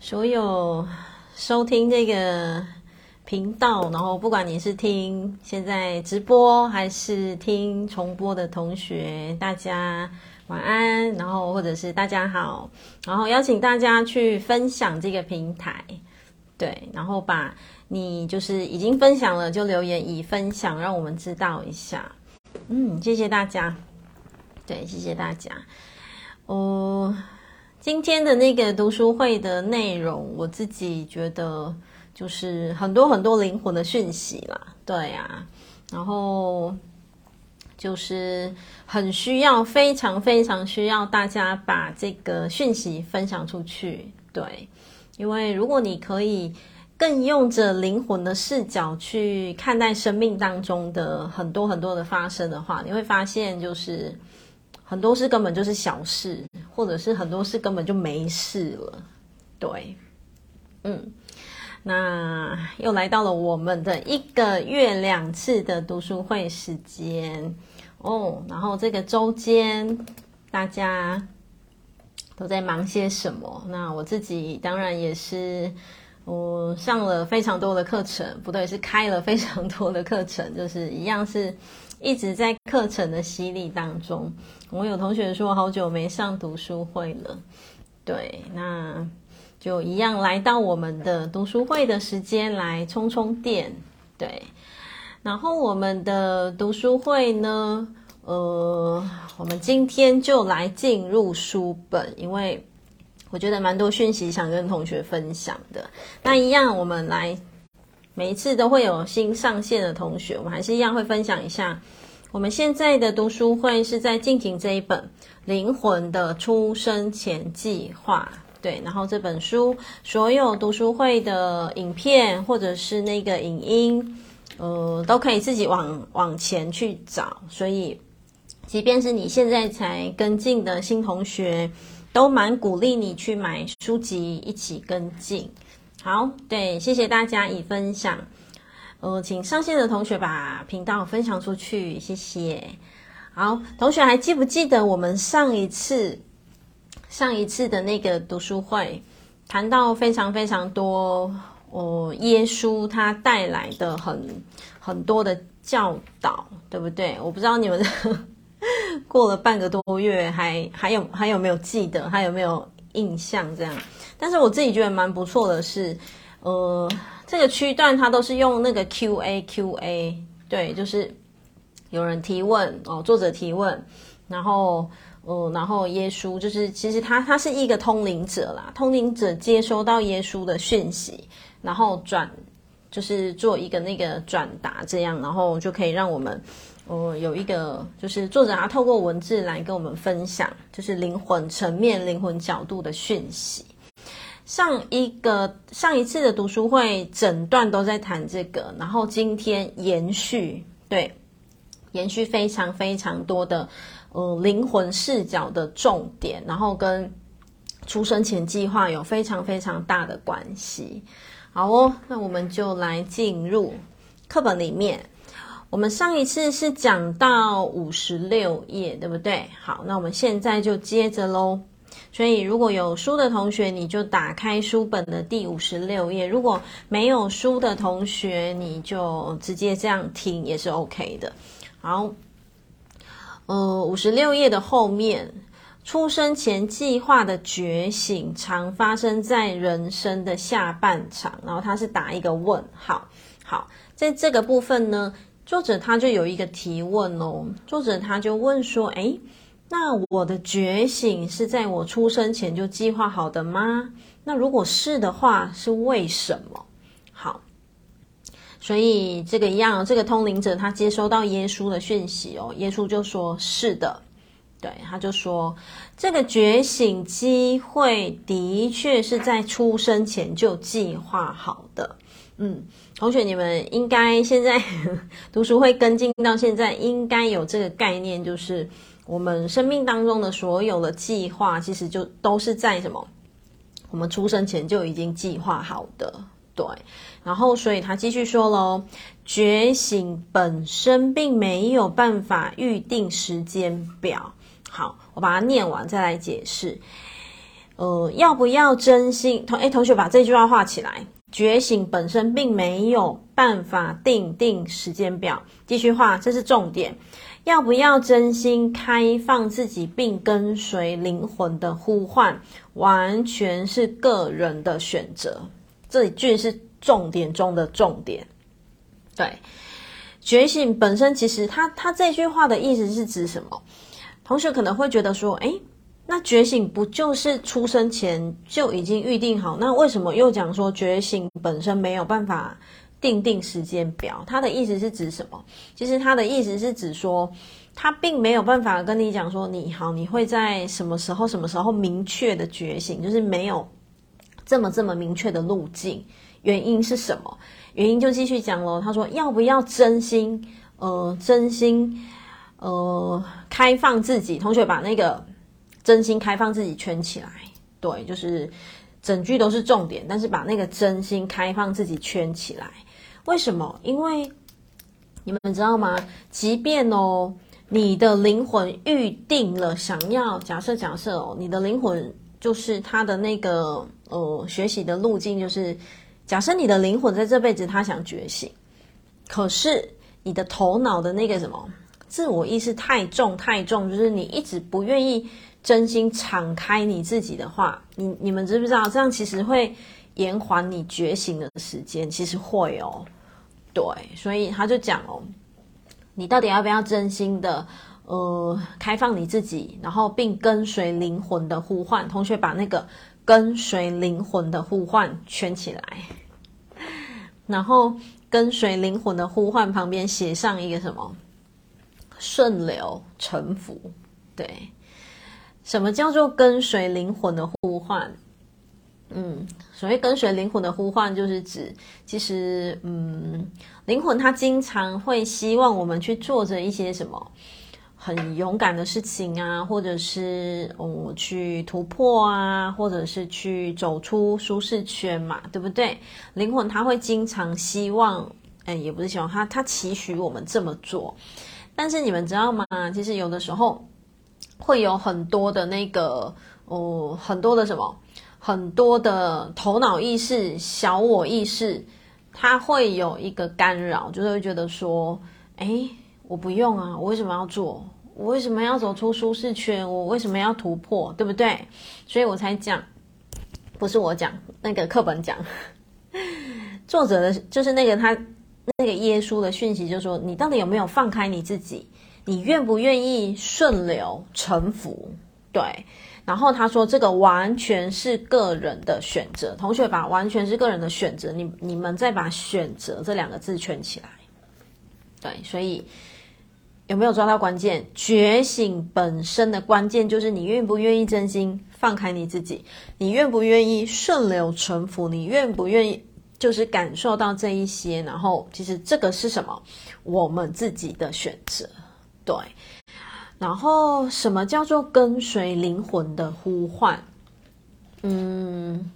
所有收听这个频道，然后不管你是听现在直播还是听重播的同学，大家晚安，然后或者是大家好，然后邀请大家去分享这个平台，对，然后把你就是已经分享了就留言已分享，让我们知道一下。嗯，谢谢大家，对，谢谢大家。哦，今天的那个读书会的内容，我自己觉得。就是很多很多灵魂的讯息啦，对啊，然后就是很需要，非常非常需要大家把这个讯息分享出去，对，因为如果你可以更用着灵魂的视角去看待生命当中的很多很多的发生的话，你会发现就是很多事根本就是小事，或者是很多事根本就没事了，对，嗯。那又来到了我们的一个月两次的读书会时间哦，然后这个周间大家都在忙些什么？那我自己当然也是，我上了非常多的课程，不对，是开了非常多的课程，就是一样是一直在课程的洗礼当中。我有同学说好久没上读书会了，对，那。就一样来到我们的读书会的时间来充充电，对。然后我们的读书会呢，呃，我们今天就来进入书本，因为我觉得蛮多讯息想跟同学分享的。那一样，我们来每一次都会有新上线的同学，我们还是一样会分享一下。我们现在的读书会是在进行这一本《灵魂的出生前计划》。对，然后这本书所有读书会的影片或者是那个影音，呃，都可以自己往往前去找。所以，即便是你现在才跟进的新同学，都蛮鼓励你去买书籍一起跟进。好，对，谢谢大家已分享。呃，请上线的同学把频道分享出去，谢谢。好，同学还记不记得我们上一次？上一次的那个读书会，谈到非常非常多，哦，耶稣他带来的很很多的教导，对不对？我不知道你们 过了半个多月还还有还有没有记得，还有没有印象这样？但是我自己觉得蛮不错的是，呃，这个区段它都是用那个 Q&A Q&A，对，就是有人提问哦，作者提问，然后。嗯，然后耶稣就是，其实他他是一个通灵者啦，通灵者接收到耶稣的讯息，然后转，就是做一个那个转达，这样，然后就可以让我们，呃，有一个就是作者他透过文字来跟我们分享，就是灵魂层面、灵魂角度的讯息。上一个上一次的读书会整段都在谈这个，然后今天延续，对，延续非常非常多的。呃，灵魂视角的重点，然后跟出生前计划有非常非常大的关系。好哦，那我们就来进入课本里面。我们上一次是讲到五十六页，对不对？好，那我们现在就接着喽。所以如果有书的同学，你就打开书本的第五十六页；如果没有书的同学，你就直接这样听也是 OK 的。好。呃，五十六页的后面，出生前计划的觉醒常发生在人生的下半场，然后他是打一个问号。好，在这个部分呢，作者他就有一个提问哦，作者他就问说：诶，那我的觉醒是在我出生前就计划好的吗？那如果是的话，是为什么？好。所以这个一样，这个通灵者他接收到耶稣的讯息哦，耶稣就说是的，对，他就说这个觉醒机会的确是在出生前就计划好的。嗯，同学你们应该现在 读书会跟进到现在，应该有这个概念，就是我们生命当中的所有的计划，其实就都是在什么？我们出生前就已经计划好的。对，然后所以他继续说喽，觉醒本身并没有办法预定时间表。好，我把它念完再来解释。呃，要不要真心同诶同学把这句话画起来。觉醒本身并没有办法定定时间表。继续画，这是重点。要不要真心开放自己，并跟随灵魂的呼唤，完全是个人的选择。这一句是重点中的重点。对，觉醒本身其实他他这句话的意思是指什么？同学可能会觉得说，诶那觉醒不就是出生前就已经预定好？那为什么又讲说觉醒本身没有办法定定时间表？他的意思是指什么？其实他的意思是指说，他并没有办法跟你讲说，你好，你会在什么时候、什么时候明确的觉醒，就是没有这么这么明确的路径。原因是什么？原因就继续讲喽。他说，要不要真心？呃，真心，呃，开放自己。同学把那个。真心开放自己圈起来，对，就是整句都是重点，但是把那个真心开放自己圈起来，为什么？因为你们知道吗？即便哦，你的灵魂预定了想要，假设假设哦，你的灵魂就是他的那个呃学习的路径，就是假设你的灵魂在这辈子他想觉醒，可是你的头脑的那个什么自我意识太重太重，就是你一直不愿意。真心敞开你自己的话，你你们知不知道？这样其实会延缓你觉醒的时间，其实会哦。对，所以他就讲哦，你到底要不要真心的呃开放你自己，然后并跟随灵魂的呼唤？同学把那个跟随灵魂的呼唤圈起来，然后跟随灵魂的呼唤旁边写上一个什么？顺流沉浮，对。什么叫做跟随灵魂的呼唤？嗯，所谓跟随灵魂的呼唤，就是指其实，嗯，灵魂它经常会希望我们去做着一些什么很勇敢的事情啊，或者是我、去突破啊，或者是去走出舒适圈嘛，对不对？灵魂它会经常希望，哎，也不是希望，它它期许我们这么做。但是你们知道吗？其实有的时候。会有很多的那个，哦，很多的什么，很多的头脑意识、小我意识，它会有一个干扰，就是会觉得说，哎，我不用啊，我为什么要做？我为什么要走出舒适圈？我为什么要突破？对不对？所以我才讲，不是我讲，那个课本讲，作者的就是那个他那个耶稣的讯息，就是说，你到底有没有放开你自己？你愿不愿意顺流臣服？对，然后他说这个完全是个人的选择。同学把完全是个人的选择，你你们再把选择这两个字圈起来。对，所以有没有抓到关键？觉醒本身的关键就是你愿不愿意真心放开你自己，你愿不愿意顺流臣服，你愿不愿意就是感受到这一些。然后其实这个是什么？我们自己的选择。对，然后什么叫做跟随灵魂的呼唤？嗯，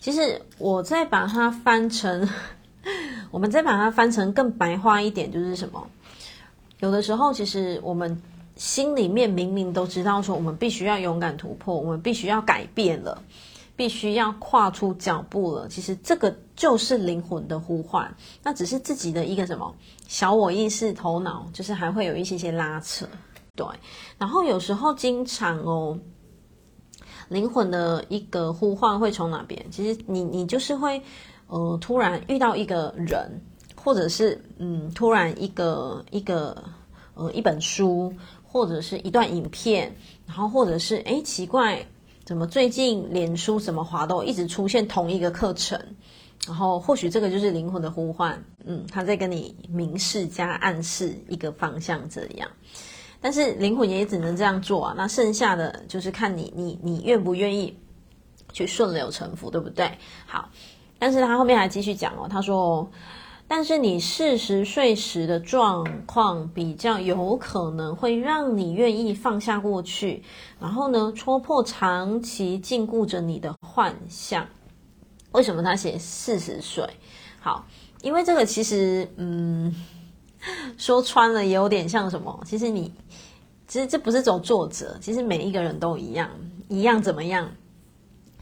其实我再把它翻成，我们再把它翻成更白话一点，就是什么？有的时候，其实我们心里面明明都知道，说我们必须要勇敢突破，我们必须要改变了，必须要跨出脚步了。其实这个就是灵魂的呼唤，那只是自己的一个什么？小我意识、头脑，就是还会有一些些拉扯，对。然后有时候经常哦，灵魂的一个呼唤会从哪边？其实你你就是会，呃，突然遇到一个人，或者是嗯，突然一个一个呃一本书，或者是一段影片，然后或者是诶奇怪，怎么最近脸书怎么滑都一直出现同一个课程。然后或许这个就是灵魂的呼唤，嗯，他在跟你明示加暗示一个方向这样，但是灵魂也只能这样做啊。那剩下的就是看你你你愿不愿意去顺流臣服，对不对？好，但是他后面还继续讲哦，他说，但是你四十岁时的状况比较有可能会让你愿意放下过去，然后呢，戳破长期禁锢着你的幻象。为什么他写四十岁？好，因为这个其实，嗯，说穿了也有点像什么？其实你，其实这不是走作者，其实每一个人都一样，一样怎么样？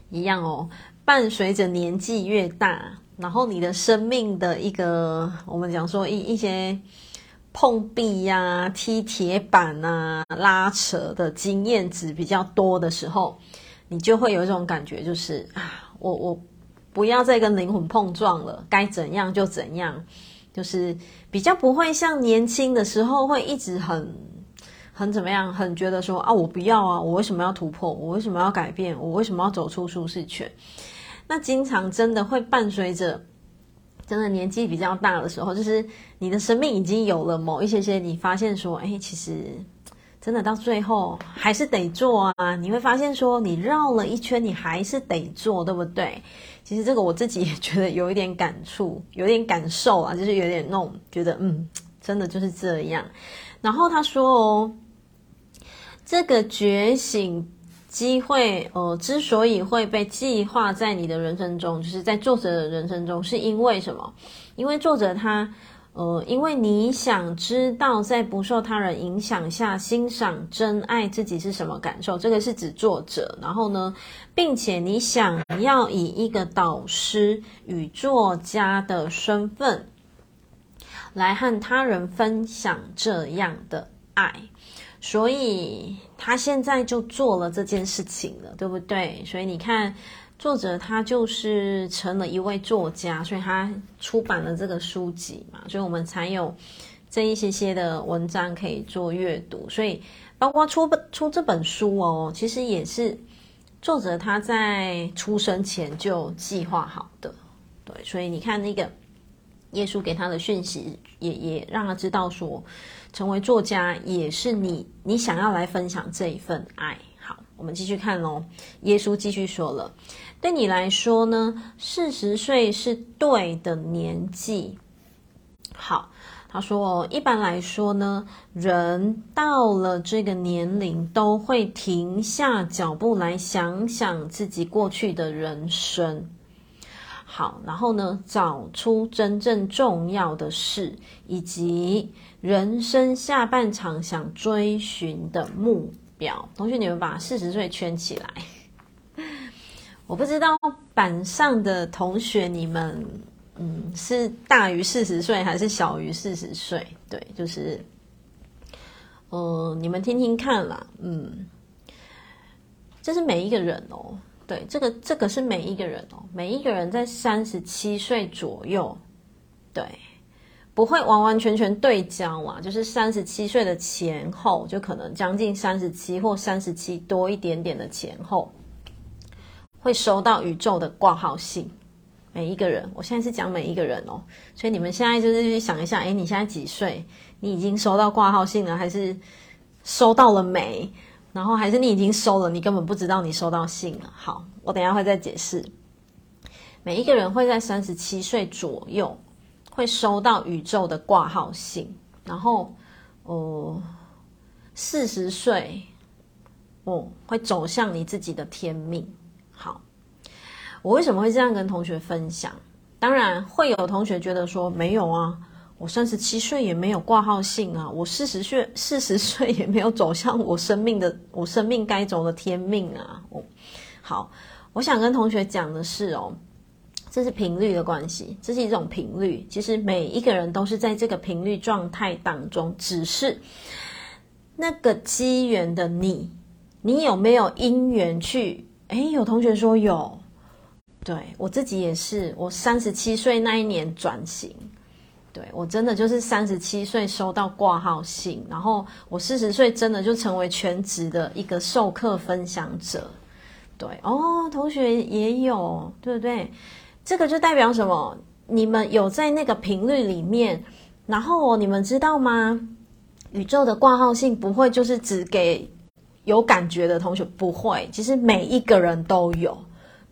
一样哦，伴随着年纪越大，然后你的生命的一个，我们讲说一一些碰壁呀、啊、踢铁板啊、拉扯的经验值比较多的时候，你就会有一种感觉，就是啊，我我不要再跟灵魂碰撞了，该怎样就怎样。就是比较不会像年轻的时候会一直很很怎么样，很觉得说啊，我不要啊，我为什么要突破？我为什么要改变？我为什么要走出舒适圈？那经常真的会伴随着真的年纪比较大的时候，就是你的生命已经有了某一些些，你发现说，哎，其实真的到最后还是得做啊。你会发现说，你绕了一圈，你还是得做，对不对？其实这个我自己也觉得 有一点感触，有点感受啊，就是有点那种觉得，嗯，真的就是这样。然后他说哦，这个觉醒机会，呃，之所以会被计划在你的人生中，就是在作者的人生中，是因为什么？因为作者他。呃，因为你想知道在不受他人影响下欣赏真爱自己是什么感受，这个是指作者。然后呢，并且你想要以一个导师与作家的身份来和他人分享这样的爱，所以他现在就做了这件事情了，对不对？所以你看。作者他就是成了一位作家，所以他出版了这个书籍嘛，所以我们才有这一些些的文章可以做阅读。所以包括出本出这本书哦，其实也是作者他在出生前就计划好的。对，所以你看那个耶稣给他的讯息也，也也让他知道说，成为作家也是你你想要来分享这一份爱。好，我们继续看喽。耶稣继续说了。对你来说呢，四十岁是对的年纪。好，他说，一般来说呢，人到了这个年龄都会停下脚步来想想自己过去的人生。好，然后呢，找出真正重要的事，以及人生下半场想追寻的目标。同学，你们把四十岁圈起来。我不知道板上的同学，你们嗯是大于四十岁还是小于四十岁？对，就是，嗯，你们听听看啦，嗯，这是每一个人哦，对，这个这个是每一个人哦，每一个人在三十七岁左右，对，不会完完全全对焦啊，就是三十七岁的前后，就可能将近三十七或三十七多一点点的前后。会收到宇宙的挂号信，每一个人，我现在是讲每一个人哦，所以你们现在就是去想一下，诶，你现在几岁？你已经收到挂号信了，还是收到了没？然后还是你已经收了，你根本不知道你收到信了。好，我等下会再解释。每一个人会在三十七岁左右会收到宇宙的挂号信，然后，呃，四十岁，哦，会走向你自己的天命。好，我为什么会这样跟同学分享？当然会有同学觉得说没有啊，我三十七岁也没有挂号信啊，我四十岁四十岁也没有走向我生命的我生命该走的天命啊。我，好，我想跟同学讲的是哦，这是频率的关系，这是一种频率。其实每一个人都是在这个频率状态当中，只是那个机缘的你，你有没有因缘去？哎，有同学说有，对，我自己也是，我三十七岁那一年转型，对，我真的就是三十七岁收到挂号信，然后我四十岁真的就成为全职的一个授课分享者，对，哦，同学也有，对不对？这个就代表什么？你们有在那个频率里面，然后你们知道吗？宇宙的挂号信不会就是只给。有感觉的同学不会，其实每一个人都有，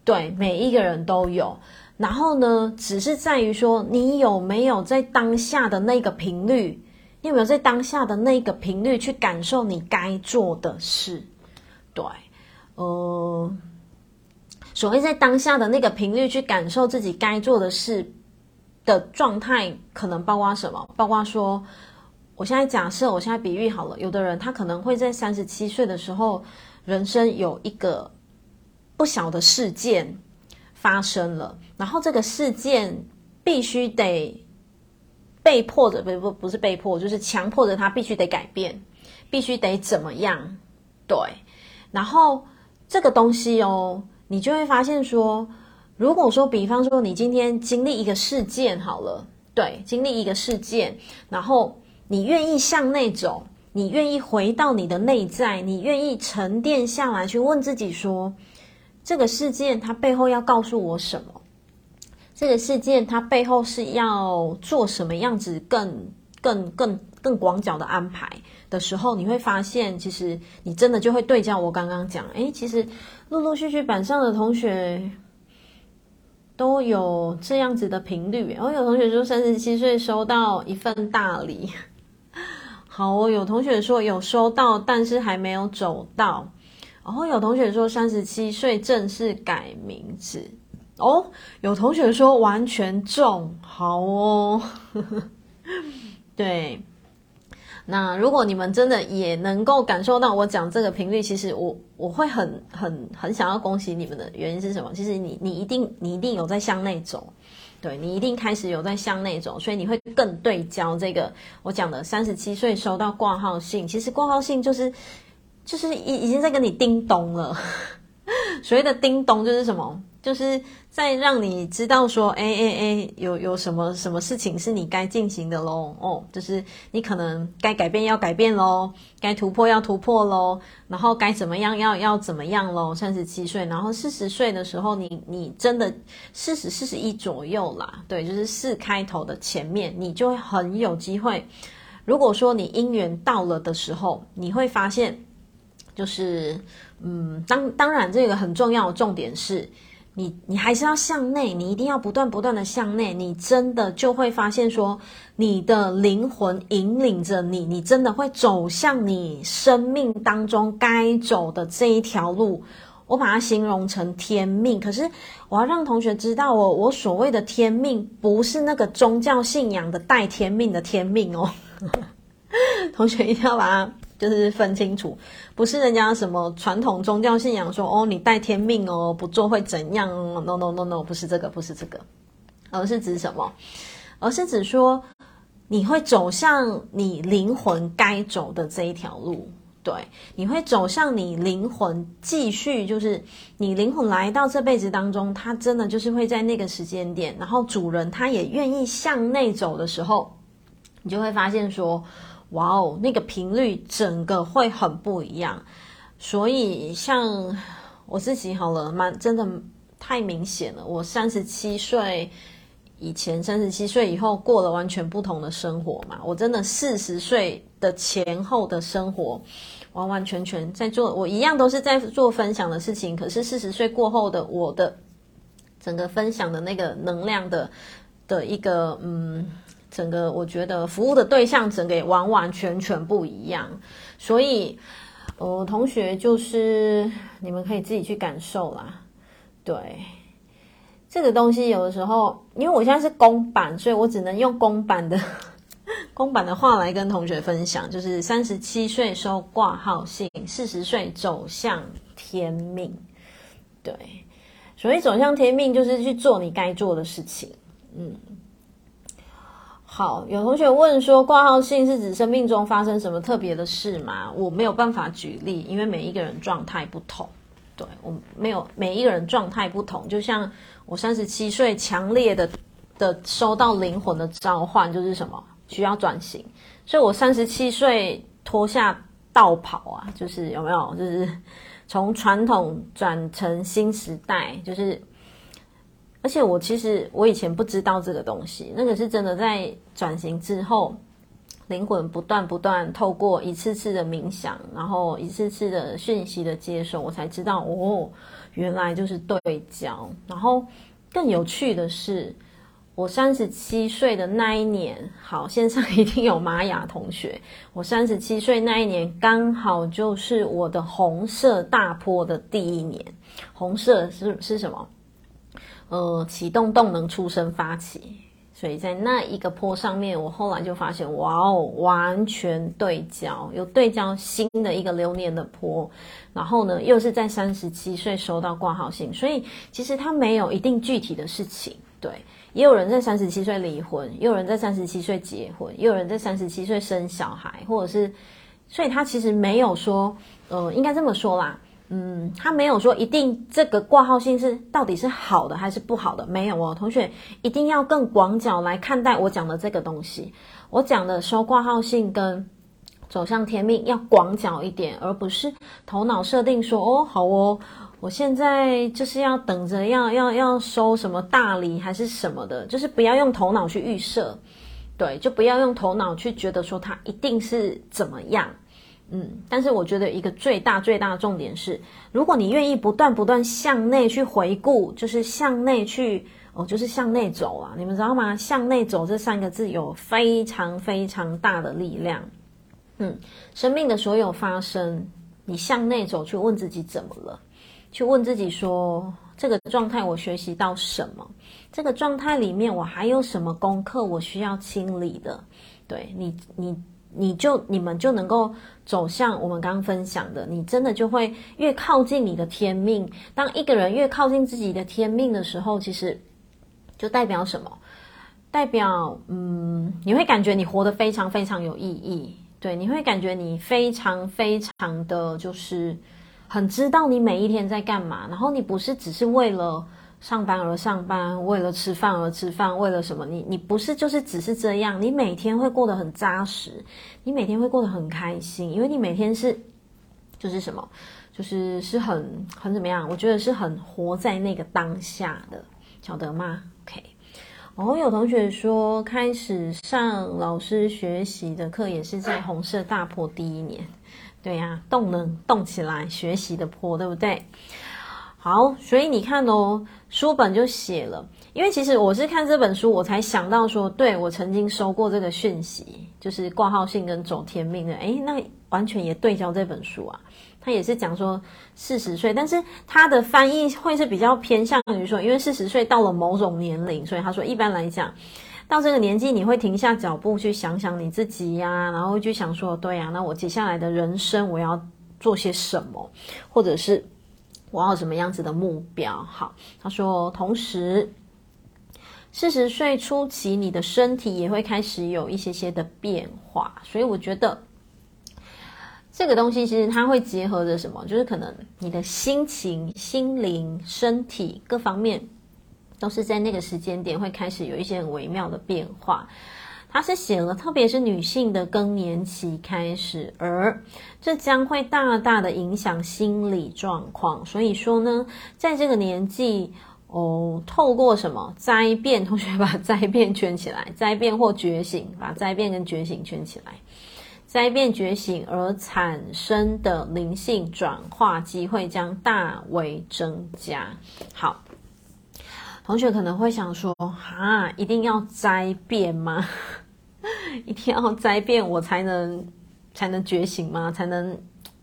对，每一个人都有。然后呢，只是在于说，你有没有在当下的那个频率，你有没有在当下的那个频率去感受你该做的事？对，呃，所谓在当下的那个频率去感受自己该做的事的状态，可能包括什么？包括说。我现在假设，我现在比喻好了，有的人他可能会在三十七岁的时候，人生有一个不小的事件发生了，然后这个事件必须得被迫着，不不不是被迫，就是强迫着他必须得改变，必须得怎么样？对，然后这个东西哦，你就会发现说，如果说比方说你今天经历一个事件好了，对，经历一个事件，然后你愿意向内走。你愿意回到你的内在，你愿意沉淀下来，去问自己说：这个事件它背后要告诉我什么？这个事件它背后是要做什么样子更更更更广角的安排的时候，你会发现，其实你真的就会对焦我刚刚讲，诶，其实陆陆续续板上的同学都有这样子的频率。然后有同学说，三十七岁收到一份大礼。好，我有同学说有收到，但是还没有走到。然后有同学说三十七岁正式改名字。哦，有同学说完全中，好哦。对，那如果你们真的也能够感受到我讲这个频率，其实我我会很很很想要恭喜你们的原因是什么？其实你你一定你一定有在向内走。对，你一定开始有在向内走，所以你会更对焦这个我讲的三十七岁收到挂号信。其实挂号信就是就是已已经在跟你叮咚了。所谓的叮咚就是什么？就是在让你知道说，哎哎哎，有有什么什么事情是你该进行的喽？哦，就是你可能该改变要改变喽，该突破要突破喽，然后该怎么样要要怎么样喽？三十七岁，然后四十岁的时候你，你你真的四十四十一左右啦，对，就是四开头的前面，你就会很有机会。如果说你姻缘到了的时候，你会发现，就是嗯，当当然这个很重要的重点是。你你还是要向内，你一定要不断不断的向内，你真的就会发现说，你的灵魂引领着你，你真的会走向你生命当中该走的这一条路。我把它形容成天命，可是我要让同学知道哦，我所谓的天命不是那个宗教信仰的带天命的天命哦，同学一定要把它。就是分清楚，不是人家什么传统宗教信仰说哦，你带天命哦，不做会怎样？No no no no，不是这个，不是这个，而是指什么？而是指说你会走向你灵魂该走的这一条路，对，你会走向你灵魂继续，就是你灵魂来到这辈子当中，他真的就是会在那个时间点，然后主人他也愿意向内走的时候，你就会发现说。哇哦，那个频率整个会很不一样，所以像我自己好了，蛮真的太明显了。我三十七岁以前，三十七岁以后过了完全不同的生活嘛。我真的四十岁的前后的生活，完完全全在做，我一样都是在做分享的事情。可是四十岁过后的我的整个分享的那个能量的的一个嗯。整个我觉得服务的对象整个也完完全全不一样，所以，呃，同学就是你们可以自己去感受啦。对，这个东西有的时候，因为我现在是公版，所以我只能用公版的 公版的话来跟同学分享，就是三十七岁收挂号信，四十岁走向天命。对，所以走向天命就是去做你该做的事情。嗯。好，有同学问说，挂号信是指生命中发生什么特别的事吗？我没有办法举例，因为每一个人状态不同。对，我没有，每一个人状态不同。就像我三十七岁，强烈的的收到灵魂的召唤，就是什么需要转型。所以我三十七岁脱下道袍啊，就是有没有？就是从传统转成新时代，就是。而且我其实我以前不知道这个东西，那个是真的在转型之后，灵魂不断不断透过一次次的冥想，然后一次次的讯息的接收，我才知道哦，原来就是对焦。然后更有趣的是，我三十七岁的那一年，好，线上一定有玛雅同学，我三十七岁那一年刚好就是我的红色大波的第一年。红色是是什么？呃，启动动能出生发起，所以在那一个坡上面，我后来就发现，哇哦，完全对焦，有对焦新的一个流年的坡，然后呢，又是在三十七岁收到挂号信，所以其实他没有一定具体的事情，对，也有人在三十七岁离婚，也有人在三十七岁结婚，也有人在三十七岁生小孩，或者是，所以他其实没有说，呃，应该这么说啦。嗯，他没有说一定这个挂号信是到底是好的还是不好的，没有哦，同学一定要更广角来看待我讲的这个东西。我讲的收挂号信跟走向天命要广角一点，而不是头脑设定说哦好哦，我现在就是要等着要要要收什么大礼还是什么的，就是不要用头脑去预设，对，就不要用头脑去觉得说它一定是怎么样。嗯，但是我觉得一个最大最大的重点是，如果你愿意不断不断向内去回顾，就是向内去哦，就是向内走啊，你们知道吗？向内走这三个字有非常非常大的力量。嗯，生命的所有发生，你向内走去问自己怎么了，去问自己说，这个状态我学习到什么？这个状态里面我还有什么功课我需要清理的？对你，你。你就你们就能够走向我们刚刚分享的，你真的就会越靠近你的天命。当一个人越靠近自己的天命的时候，其实就代表什么？代表嗯，你会感觉你活得非常非常有意义。对，你会感觉你非常非常的就是很知道你每一天在干嘛，然后你不是只是为了。上班而上班，为了吃饭而吃饭，为了什么？你你不是就是只是这样？你每天会过得很扎实，你每天会过得很开心，因为你每天是就是什么？就是是很很怎么样？我觉得是很活在那个当下的，晓得吗？OK。哦，有同学说开始上老师学习的课也是在红色大坡第一年，对呀，动能动起来，学习的坡，对不对？好，所以你看哦，书本就写了，因为其实我是看这本书，我才想到说，对，我曾经收过这个讯息，就是挂号信跟走天命的，诶，那完全也对焦这本书啊。他也是讲说四十岁，但是他的翻译会是比较偏向于说，因为四十岁到了某种年龄，所以他说一般来讲，到这个年纪你会停下脚步去想想你自己呀、然后就想说，对呀、啊，那我接下来的人生我要做些什么，或者是。我要什么样子的目标？好，他说，同时四十岁初期，你的身体也会开始有一些些的变化，所以我觉得这个东西其实它会结合着什么？就是可能你的心情、心灵、身体各方面都是在那个时间点会开始有一些很微妙的变化。他是写了，特别是女性的更年期开始，而这将会大大的影响心理状况。所以说呢，在这个年纪，哦，透过什么灾变？同学把灾变圈起来，灾变或觉醒，把灾变跟觉醒圈起来。灾变觉醒而产生的灵性转化机会将大为增加。好，同学可能会想说，啊，一定要灾变吗？一定要灾变，我才能才能觉醒吗？才能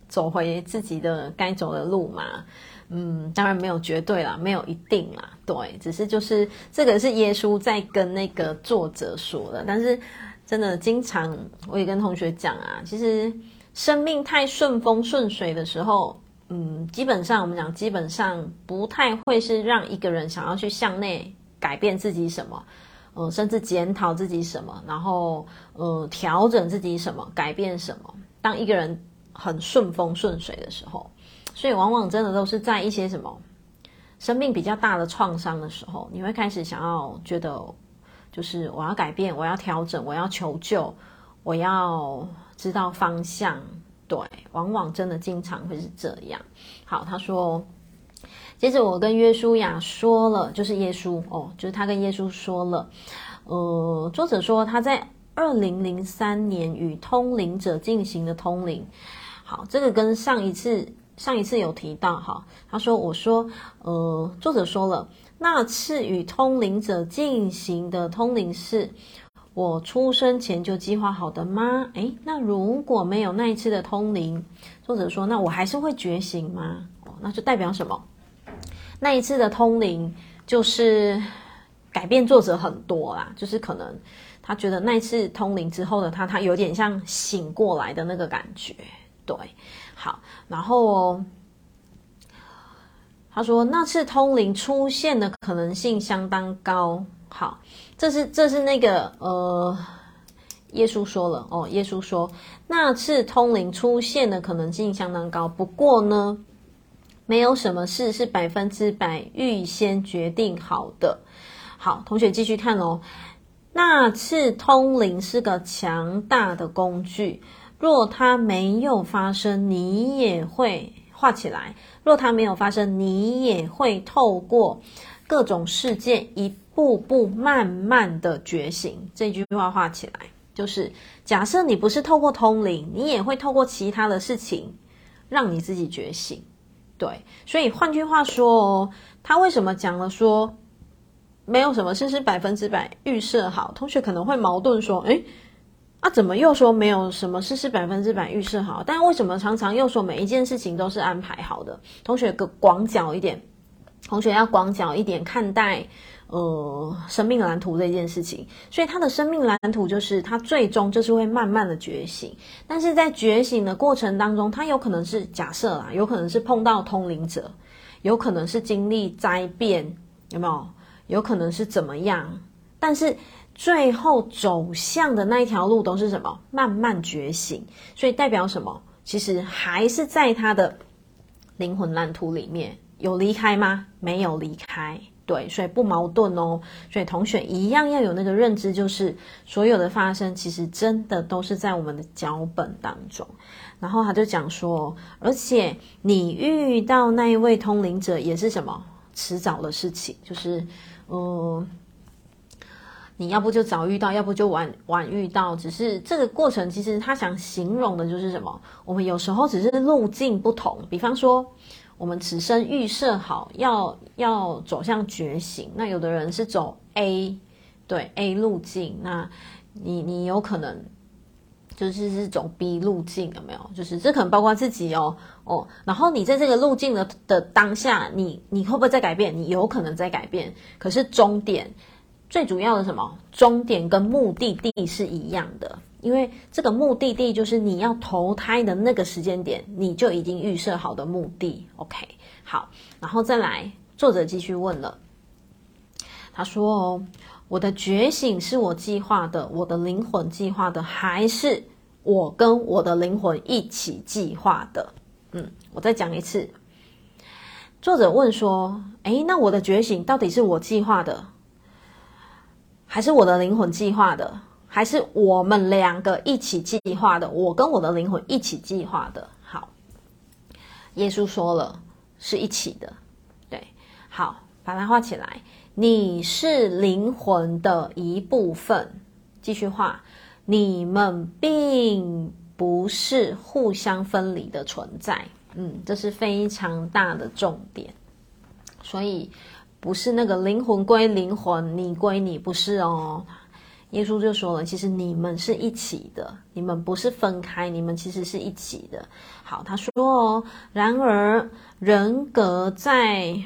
走回自己的该走的路吗？嗯，当然没有绝对啦，没有一定啦，对，只是就是这个是耶稣在跟那个作者说的。但是真的，经常我也跟同学讲啊，其实生命太顺风顺水的时候，嗯，基本上我们讲，基本上不太会是让一个人想要去向内改变自己什么。呃，甚至检讨自己什么，然后呃，调整自己什么，改变什么。当一个人很顺风顺水的时候，所以往往真的都是在一些什么生命比较大的创伤的时候，你会开始想要觉得，就是我要改变，我要调整，我要求救，我要知道方向。对，往往真的经常会是这样。好，他说。接着我跟约书亚说了，就是耶稣哦，就是他跟耶稣说了，呃，作者说他在二零零三年与通灵者进行的通灵，好，这个跟上一次上一次有提到哈，他说我说，呃，作者说了那次与通灵者进行的通灵是我出生前就计划好的吗？诶，那如果没有那一次的通灵，作者说那我还是会觉醒吗？那就代表什么？那一次的通灵就是改变作者很多啦，就是可能他觉得那一次通灵之后的他，他有点像醒过来的那个感觉。对，好，然后他说那次通灵出现的可能性相当高。好，这是这是那个呃，耶稣说了哦，耶稣说那次通灵出现的可能性相当高。不过呢，没有什么事是百分之百预先决定好的。好，同学继续看哦。那次通灵是个强大的工具，若它没有发生，你也会画起来。若它没有发生，你也会透过各种事件一步步慢慢的觉醒。这句话画起来，就是假设你不是透过通灵，你也会透过其他的事情让你自己觉醒。对，所以换句话说，他为什么讲了说？没有什么事是百分之百预设好，同学可能会矛盾说：“诶，啊，怎么又说没有什么事是百分之百预设好？但为什么常常又说每一件事情都是安排好的？”同学，个广角一点，同学要广角一点看待，呃，生命蓝图这件事情。所以他的生命蓝图就是他最终就是会慢慢的觉醒，但是在觉醒的过程当中，他有可能是假设啦，有可能是碰到通灵者，有可能是经历灾变，有没有？有可能是怎么样，但是最后走向的那一条路都是什么？慢慢觉醒，所以代表什么？其实还是在他的灵魂蓝图里面有离开吗？没有离开，对，所以不矛盾哦。所以同学一样要有那个认知，就是所有的发生其实真的都是在我们的脚本当中。然后他就讲说，而且你遇到那一位通灵者也是什么？迟早的事情，就是。嗯，你要不就早遇到，要不就晚晚遇到。只是这个过程，其实他想形容的就是什么？我们有时候只是路径不同。比方说，我们此生预设好要要走向觉醒，那有的人是走 A，对 A 路径，那你你有可能就是是走 B 路径，有没有？就是这可能包括自己哦哦。然后你在这个路径的的当下，你你会不会在改变？你有可能在改变。可是终点最主要的什么？终点跟目的地是一样的，因为这个目的地就是你要投胎的那个时间点，你就已经预设好的目的。OK，好，然后再来，作者继续问了，他说哦。我的觉醒是我计划的，我的灵魂计划的，还是我跟我的灵魂一起计划的？嗯，我再讲一次。作者问说：“诶，那我的觉醒到底是我计划的，还是我的灵魂计划的，还是我们两个一起计划的？我跟我的灵魂一起计划的。”好，耶稣说了，是一起的。对，好，把它画起来。你是灵魂的一部分。继续画，你们并不是互相分离的存在。嗯，这是非常大的重点。所以不是那个灵魂归灵魂，你归你，不是哦。耶稣就说了，其实你们是一起的，你们不是分开，你们其实是一起的。好，他说哦，然而人格在。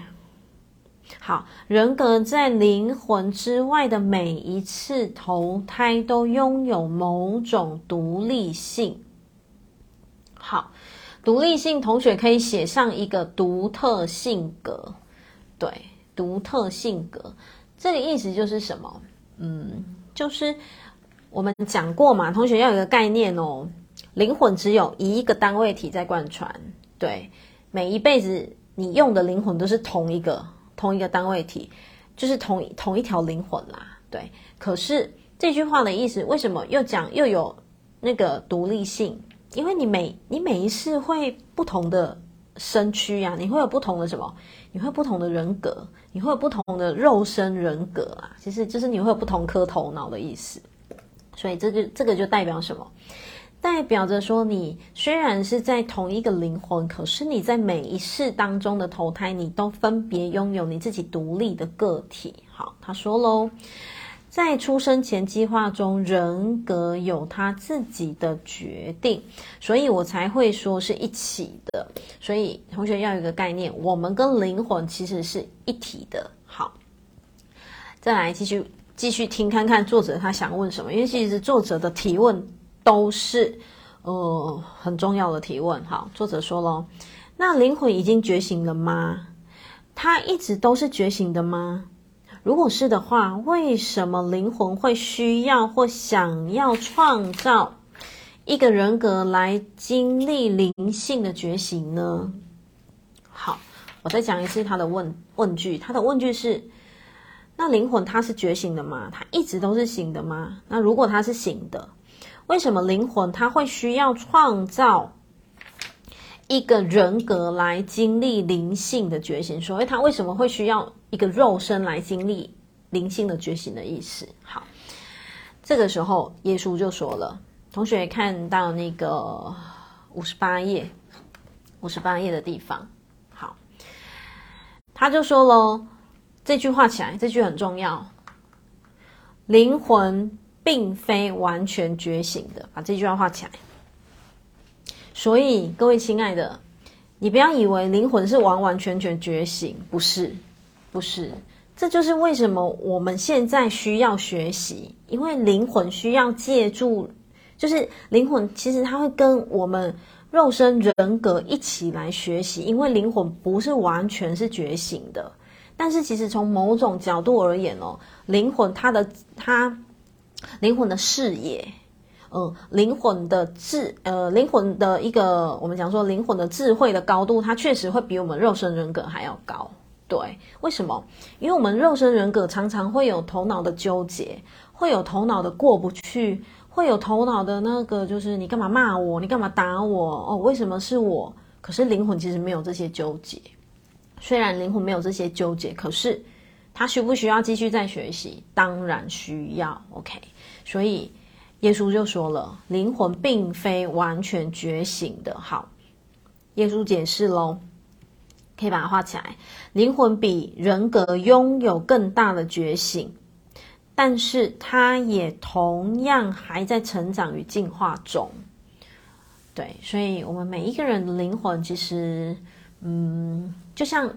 好，人格在灵魂之外的每一次投胎都拥有某种独立性。好，独立性，同学可以写上一个独特性格。对，独特性格，这个意思就是什么？嗯，就是我们讲过嘛，同学要有一个概念哦。灵魂只有一个单位体在贯穿，对，每一辈子你用的灵魂都是同一个。同一个单位体，就是同同一条灵魂啦，对。可是这句话的意思，为什么又讲又有那个独立性？因为你每你每一次会不同的身躯呀、你会有不同的什么？你会有不同的人格，你会有不同的肉身人格啊。其实就是你会有不同颗头脑的意思。所以这就这个就代表什么？代表着说，你虽然是在同一个灵魂，可是你在每一世当中的投胎，你都分别拥有你自己独立的个体。好，他说喽，在出生前计划中，人格有他自己的决定，所以我才会说是一起的。所以同学要有一个概念，我们跟灵魂其实是一体的。好，再来继续继续听看看作者他想问什么，因为其实作者的提问都是呃很重要的提问。好，作者说咯，那灵魂已经觉醒了吗？他一直都是觉醒的吗？如果是的话，为什么灵魂会需要或想要创造一个人格来经历灵性的觉醒呢？好，我再讲一次他的问问句。他的问句是：那灵魂它是觉醒的吗？它一直都是醒的吗？那如果它是醒的，为什么灵魂它会需要创造一个人格来经历灵性的觉醒？所以，他为什么会需要？一个肉身来经历灵性的觉醒的意思。好，这个时候耶稣就说了：“同学看到那个五十八页，五十八页的地方，好，他就说喽，这句话起来，这句很重要。灵魂并非完全觉醒的，把这句话画起来。所以各位亲爱的，你不要以为灵魂是完完全全觉醒，不是。”不是，这就是为什么我们现在需要学习，因为灵魂需要借助，就是灵魂其实它会跟我们肉身人格一起来学习，因为灵魂不是完全是觉醒的，但是其实从某种角度而言哦，灵魂它的它灵魂的视野，嗯，灵魂的智呃灵魂的一个我们讲说灵魂的智慧的高度，它确实会比我们肉身人格还要高。对，为什么？因为我们肉身人格常常会有头脑的纠结，会有头脑的过不去，会有头脑的那个，就是你干嘛骂我？你干嘛打我？哦，为什么是我？可是灵魂其实没有这些纠结。虽然灵魂没有这些纠结，可是他需不需要继续再学习？当然需要。OK，所以耶稣就说了，灵魂并非完全觉醒的。好，耶稣解释喽。可以把它画起来。灵魂比人格拥有更大的觉醒，但是它也同样还在成长与进化中。对，所以我们每一个人的灵魂，其实，嗯，就像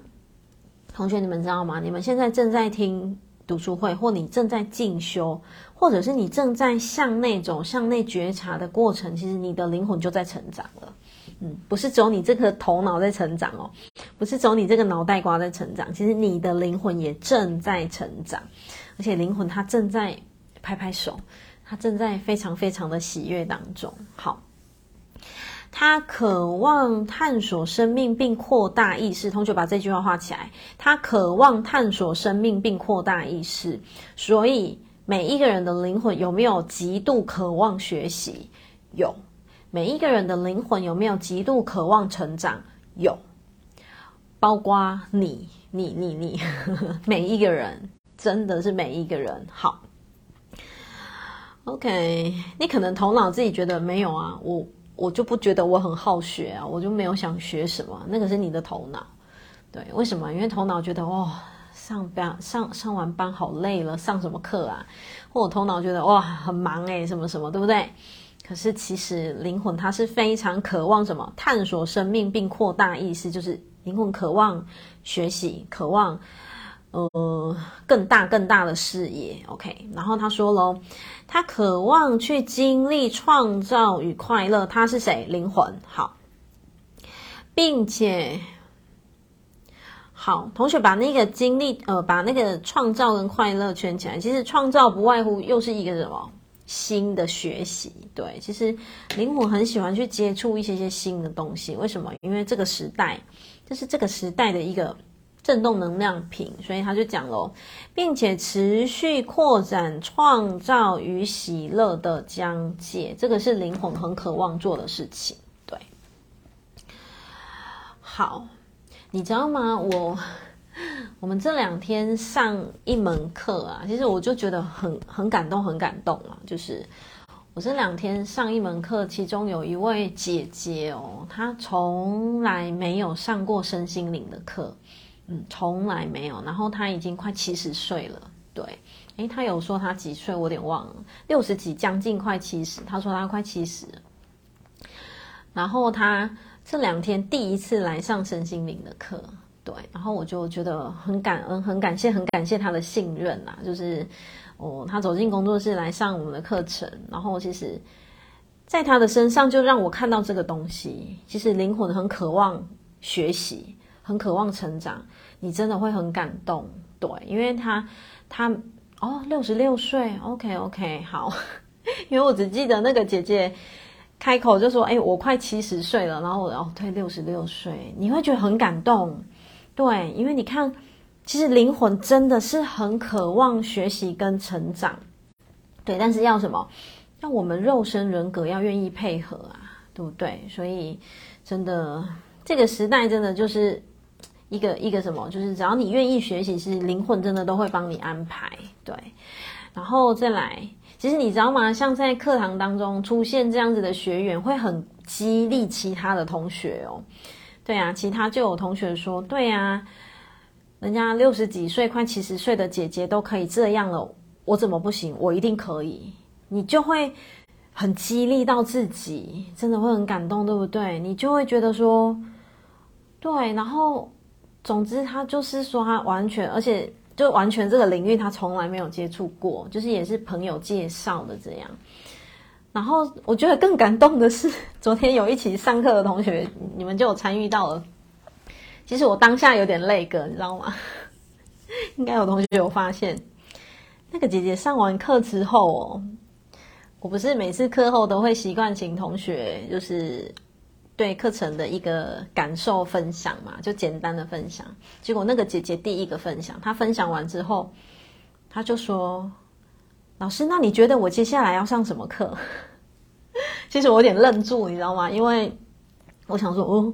同学你们知道吗？你们现在正在听读书会，或你正在进修，或者是你正在向内走、向内觉察的过程，其实你的灵魂就在成长了。嗯，不是只有你这颗头脑在成长哦，不是只有你这个脑袋瓜在成长，其实你的灵魂也正在成长，而且灵魂它正在拍拍手，它正在非常非常的喜悦当中。好，他渴望探索生命并扩大意识。同学把这句话画起来，他渴望探索生命并扩大意识。所以每一个人的灵魂有没有极度渴望学习？有。每一个人的灵魂有没有极度渴望成长？有，包括你、你、你、你，每一个人，真的是每一个人。好，OK，你可能头脑自己觉得没有啊，我我就不觉得我很好学啊，我就没有想学什么，那个是你的头脑。对，为什么？因为头脑觉得哇，上班上上完班好累了，上什么课啊？或我头脑觉得哇，很忙诶，什么什么，对不对？可是，其实灵魂它是非常渴望什么？探索生命并扩大意识，就是灵魂渴望学习，渴望呃更大更大的视野。OK，然后他说喽，他渴望去经历创造与快乐。他是谁？灵魂。好，并且好，同学把那个经历呃，把那个创造跟快乐圈起来。其实创造不外乎又是一个什么？新的学习，对，其实灵魂很喜欢去接触一些些新的东西。为什么？因为这个时代，这是这个时代的一个震动能量品，所以他就讲喽，并且持续扩展创造与喜乐的疆界，这个是灵魂很渴望做的事情。对，好，你知道吗？我。我们这两天上一门课啊，其实我就觉得很很感动，很感动啊。就是我这两天上一门课，其中有一位姐姐哦，她从来没有上过身心灵的课，嗯，从来没有。然后她已经快七十岁了，对，诶，她有说她几岁，我有点忘了，六十几，将近快七十。她说她快七十，然后她这两天第一次来上身心灵的课。对，然后我就觉得很感恩，很感谢，很感谢他的信任、啊。就是哦，他走进工作室来上我们的课程，然后其实，在他的身上就让我看到这个东西。其实灵魂很渴望学习，很渴望成长，你真的会很感动。对，因为他他哦，六十六岁，OK OK，好，因为我只记得那个姐姐。开口就说：“哎、我快七十岁了。”然后我哦，对，六十六岁，你会觉得很感动，对，因为你看，其实灵魂真的是很渴望学习跟成长，对，但是要什么？要我们肉身人格要愿意配合啊，对不对？所以真的，这个时代真的就是一个一个什么？就是只要你愿意学习，是灵魂真的都会帮你安排，对，然后再来。其实你知道吗？像在课堂当中出现这样子的学员，会很激励其他的同学哦。对啊，其他就有同学说：“对啊，人家六十几岁、快七十岁的姐姐都可以这样了，我怎么不行？我一定可以。”你就会很激励到自己，真的会很感动，对不对？你就会觉得说：“对。”然后，总之，他就是说他完全，而且。就完全这个领域他从来没有接触过，就是也是朋友介绍的这样。然后我觉得更感动的是，昨天有一起上课的同学，你们就有参与到了。其实我当下有点累个，你知道吗？应该有同学有发现，那个姐姐上完课之后哦，我不是每次课后都会习惯请同学就是。对课程的一个感受分享嘛，就简单的分享。结果那个姐姐第一个分享，她分享完之后，她就说：“老师，那你觉得我接下来要上什么课？” 其实我有点愣住，你知道吗？因为我想说，哦，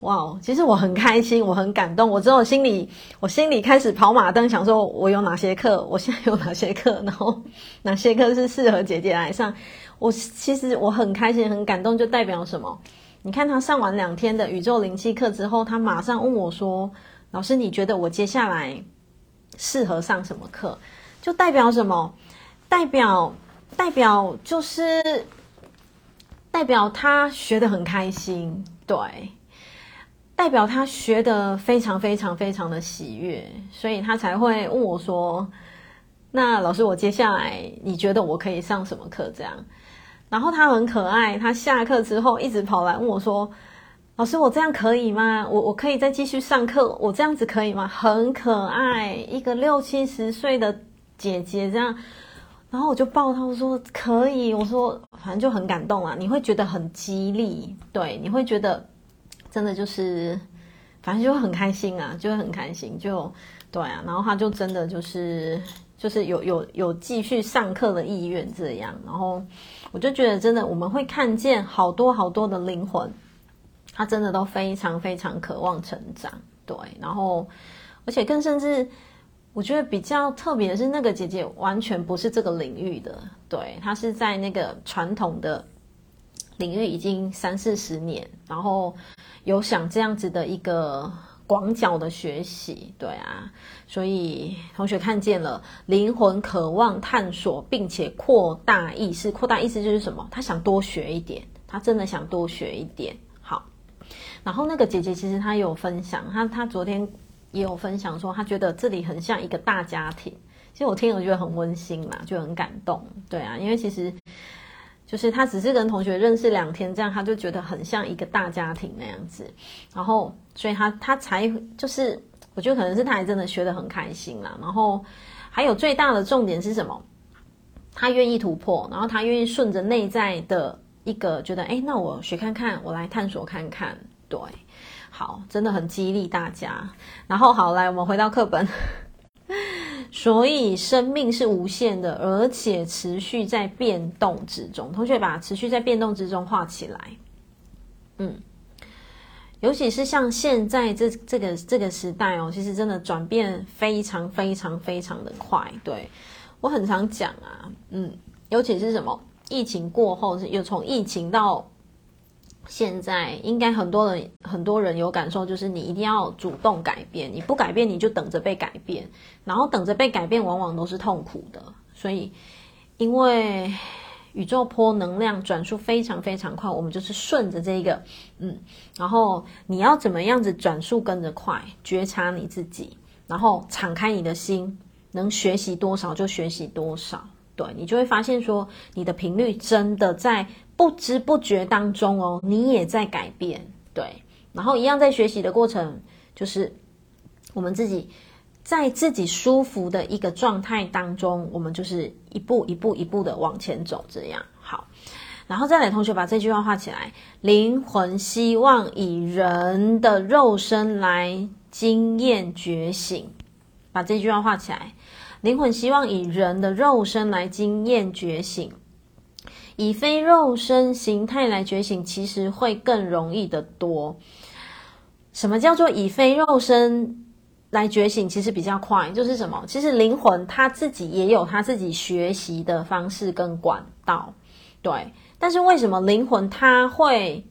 哇，其实我很开心，我很感动。我之后心里，我心里开始跑马灯，想说我有哪些课，我现在有哪些课，然后哪些课是适合姐姐来上。我其实我很开心，很感动，就代表什么？你看他上完两天的宇宙灵气课之后，他马上问我说：“老师，你觉得我接下来适合上什么课？”就代表什么？代表代表就是代表他学得很开心，对，代表他学得非常非常非常的喜悦，所以他才会问我说：“那老师，我接下来你觉得我可以上什么课？”这样。然后他很可爱，他下课之后一直跑来问我说：“老师，我这样可以吗？我我可以再继续上课？我这样子可以吗？”很可爱，一个六七十岁的姐姐这样。然后我就抱他，我说：“可以。”我说：“反正就很感动啊，你会觉得很激励，对，你会觉得真的就是，反正就很开心啊，就会很开心，就对啊。”然后他就真的就是。就是有有有继续上课的意愿，这样，然后我就觉得真的，我们会看见好多好多的灵魂，他真的都非常非常渴望成长，对，然后而且更甚至，我觉得比较特别的是，那个姐姐完全不是这个领域的，对，她是在那个传统的领域已经三四十年，然后有想这样子的一个。广角的学习，对啊，所以同学看见了灵魂渴望探索，并且扩大意识。扩大意识就是什么？他想多学一点，他真的想多学一点。好，然后那个姐姐其实她有分享，她她昨天也有分享说，他觉得这里很像一个大家庭。其实我听了觉得很温馨嘛，就很感动。对啊，因为其实。就是他只是跟同学认识两天，这样他就觉得很像一个大家庭那样子，然后所以他他才就是，我觉得可能是他还真的学得很开心啦。然后还有最大的重点是什么？他愿意突破，然后他愿意顺着内在的一个觉得，哎，那我学看看，我来探索看看。对，好，真的很激励大家。然后好，来我们回到课本。所以生命是无限的，而且持续在变动之中。同学把持续在变动之中画起来。嗯，尤其是像现在这这个这个时代哦，其实真的转变非常非常非常的快。对，我很常讲啊，嗯，尤其是什么疫情过后，是又从疫情到。现在应该很多人很多人有感受，就是你一定要主动改变，你不改变你就等着被改变，然后等着被改变往往都是痛苦的。所以，因为宇宙波能量转速非常非常快，我们就是顺着这一个，嗯，然后你要怎么样子转速跟着快，觉察你自己，然后敞开你的心，能学习多少就学习多少，对，你就会发现说，你的频率真的在不知不觉当中哦，你也在改变，对，然后一样在学习的过程，就是我们自己。在自己舒服的一个状态当中，我们就是一步一步一步的往前走，这样好。然后再来，同学把这句话画起来：灵魂希望以人的肉身来经验觉醒。把这句话画起来：灵魂希望以人的肉身来经验觉醒，以非肉身形态来觉醒，其实会更容易得多。什么叫做以非肉身？来觉醒其实比较快，就是什么？其实灵魂它自己也有它自己学习的方式跟管道，对。但是为什么灵魂它会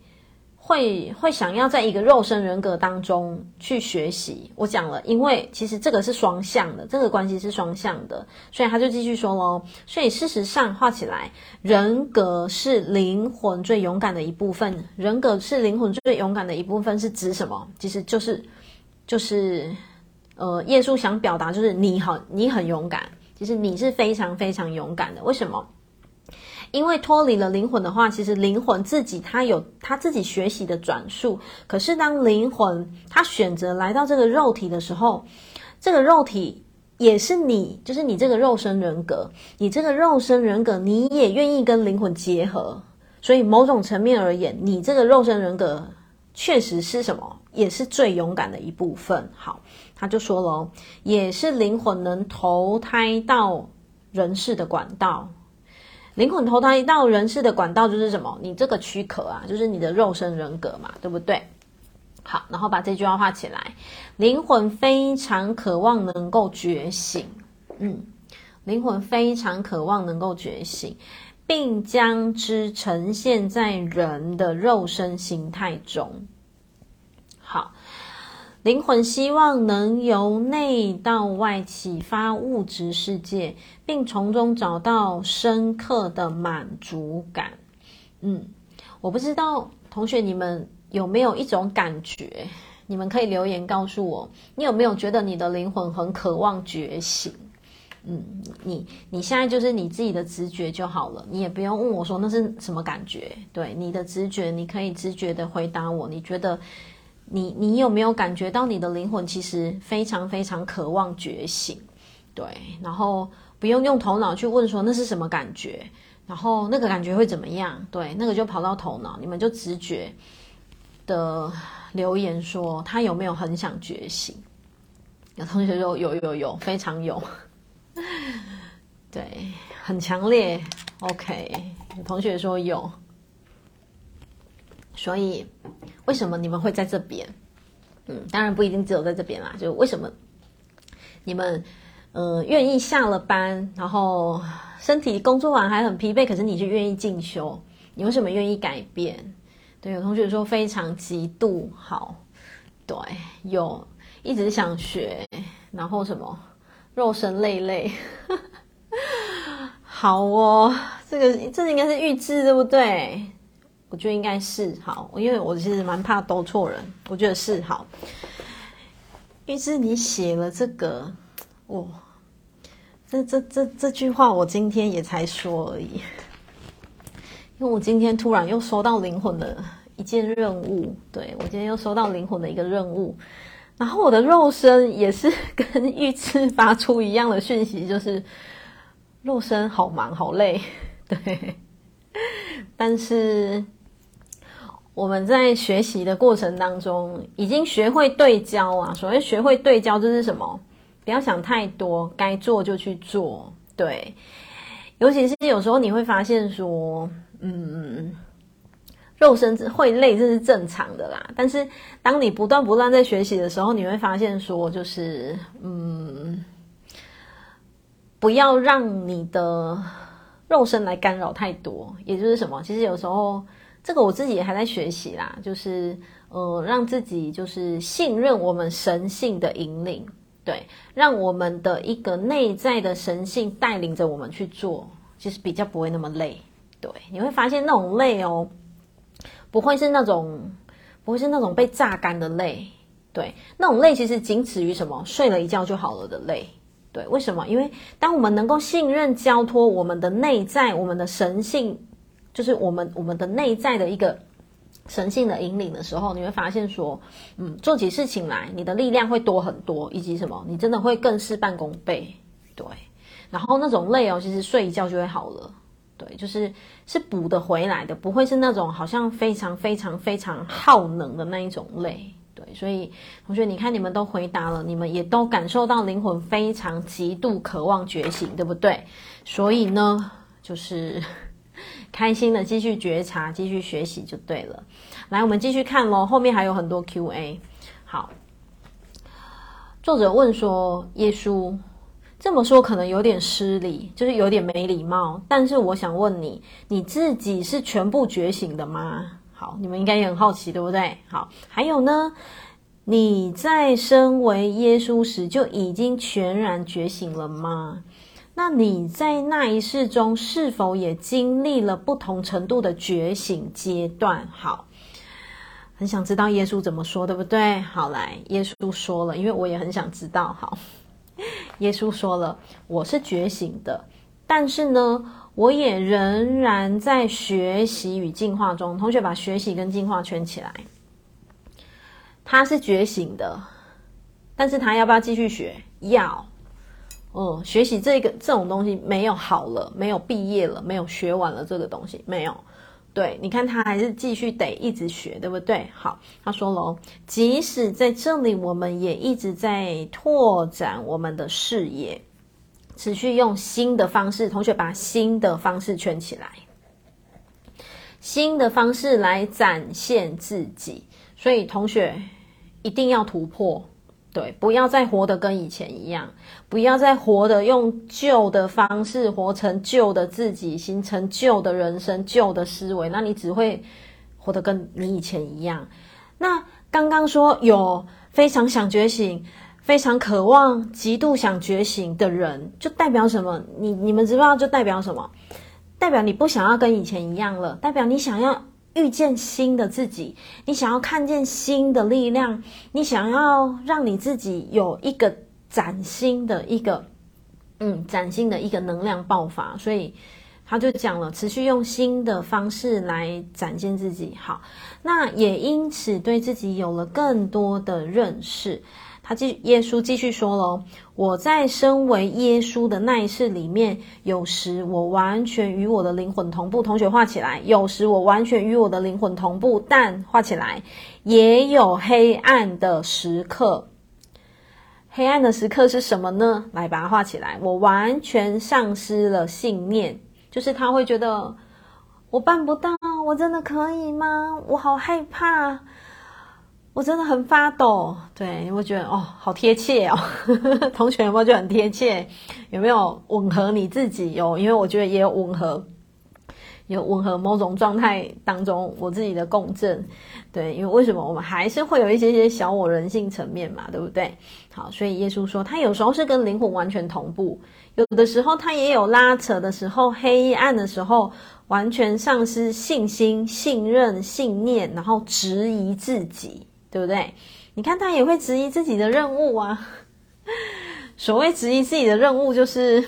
会会想要在一个肉身人格当中去学习？我讲了，因为其实这个是双向的，这个关系是双向的，所以他就继续说喽。所以事实上画起来，人格是灵魂最勇敢的一部分。人格是灵魂最勇敢的一部分是指什么？其实就是就是。呃，耶稣想表达就是你好你很勇敢，其实你是非常非常勇敢的。为什么？因为脱离了灵魂的话，其实灵魂自己它有它自己学习的转述。可是当灵魂它选择来到这个肉体的时候，这个肉体也是你，就是你这个肉身人格，你这个肉身人格，你也愿意跟灵魂结合。所以某种层面而言，你这个肉身人格确实是什么？也是最勇敢的一部分。好。他就说了，也是灵魂能投胎到人世的管道。灵魂投胎到人世的管道就是什么？你这个躯壳啊，就是你的肉身人格嘛，对不对？好，然后把这句话画起来。灵魂非常渴望能够觉醒，嗯，灵魂非常渴望能够觉醒，并将之呈现在人的肉身形态中。灵魂希望能由内到外启发物质世界，并从中找到深刻的满足感。嗯，我不知道同学你们有没有一种感觉？你们可以留言告诉我，你有没有觉得你的灵魂很渴望觉醒？嗯，你你现在就是你自己的直觉就好了，你也不用问我说那是什么感觉。对，你的直觉，你可以直觉的回答我，你觉得。你你有没有感觉到你的灵魂其实非常非常渴望觉醒？对，然后不用用头脑去问说那是什么感觉，然后那个感觉会怎么样？对，那个就跑到头脑，你们就直觉的留言说他有没有很想觉醒？有同学说有有有，非常有，对，很强烈。OK，有同学说有。所以，为什么你们会在这边？嗯，当然不一定只有在这边啦。就为什么你们，呃，愿意下了班，然后身体工作完还很疲惫，可是你却愿意进修？你为什么愿意改变？对，有同学说非常极度好，对，有一直想学，然后什么肉身累累，好哦，这个这应该是预知，对不对？我觉得应该是好，因为我其实蛮怕兜错人。我觉得是好，于是你写了这个，哦，这这这这句话我今天也才说而已，因为我今天突然又收到灵魂的一件任务，对，我今天又收到灵魂的一个任务，然后我的肉身也是跟预知发出一样的讯息，就是肉身好忙好累，对，但是。我们在学习的过程当中，已经学会对焦啊。所谓学会对焦，就是什么？不要想太多，该做就去做。对，尤其是有时候你会发现说，嗯，肉身会累，这是正常的啦。但是当你不断不断在学习的时候，你会发现说，就是嗯，不要让你的肉身来干扰太多。也就是什么？其实有时候。这个我自己也还在学习啦，就是呃，让自己就是信任我们神性的引领，对，让我们的一个内在的神性带领着我们去做，其实比较不会那么累，对，你会发现那种累哦，不会是那种，不会是那种被榨干的累。对，那种累其实仅止于什么？睡了一觉就好了的累。对，为什么？因为当我们能够信任、交托我们的内在、我们的神性，就是我们我们的内在的一个神性的引领的时候，你会发现说，嗯，做起事情来，你的力量会多很多，以及什么？你真的会更事半功倍。对，然后那种累哦，其实睡一觉就会好了。对，就是是补得回来的，不会是那种好像非常非常非常耗能的那一种累。对，所以同学，你看你们都回答了，你们也都感受到灵魂非常极度渴望觉醒，对不对？所以呢，就是开心的继续觉察，继续学习就对了。来，我们继续看咯，后面还有很多 Q&A。好，作者问说：耶稣这么说可能有点失礼，就是有点没礼貌。但是我想问你，你自己是全部觉醒的吗？好，你们应该也很好奇，对不对？好，还有呢，你在身为耶稣时就已经全然觉醒了吗？那你在那一世中是否也经历了不同程度的觉醒阶段？好，很想知道耶稣怎么说，对不对？好，来，耶稣说了，因为我也很想知道。好，耶稣说了，我是觉醒的，但是呢，我也仍然在学习与进化中。同学把学习跟进化圈起来。他是觉醒的，但是他要不要继续学？要。嗯，学习这个这种东西没有好了，没有毕业了，没有学完了这个东西没有。对，你看他还是继续得一直学，对不对？好，他说喽，即使在这里，我们也一直在拓展我们的视野。持续用新的方式，同学把新的方式圈起来，新的方式来展现自己。所以同学一定要突破，对，不要再活得跟以前一样，不要再活得用旧的方式，活成旧的自己，形成旧的人生、旧的思维，那你只会活得跟你以前一样。那刚刚说有非常想觉醒。非常渴望、极度想觉醒的人，就代表什么？你你们知不知道？就代表什么？代表你不想要跟以前一样了，代表你想要遇见新的自己，你想要看见新的力量，你想要让你自己有一个崭新的一个，嗯，崭新的一个能量爆发。所以他就讲了，持续用新的方式来展现自己。好，那也因此对自己有了更多的认识。他继耶稣继续说了：“我在身为耶稣的那一世里面，有时我完全与我的灵魂同步。同学画起来。有时我完全与我的灵魂同步，但画起来也有黑暗的时刻。黑暗的时刻是什么呢？来把它画起来。我完全丧失了信念，就是他会觉得我办不到，我真的可以吗？我好害怕。”我真的很发抖，对，我觉得哦，好贴切哦，同学有没有觉得很贴切？有没有吻合你自己？有，因为我觉得也有吻合，有吻合某种状态当中我自己的共振，对，因为为什么我们还是会有一些些小我人性层面嘛，对不对？好，所以耶稣说，他有时候是跟灵魂完全同步，有的时候他也有拉扯的时候，黑暗的时候，完全丧失信心、信任、信念，然后质疑自己。对不对？你看他也会质疑自己的任务啊。所谓质疑自己的任务，就是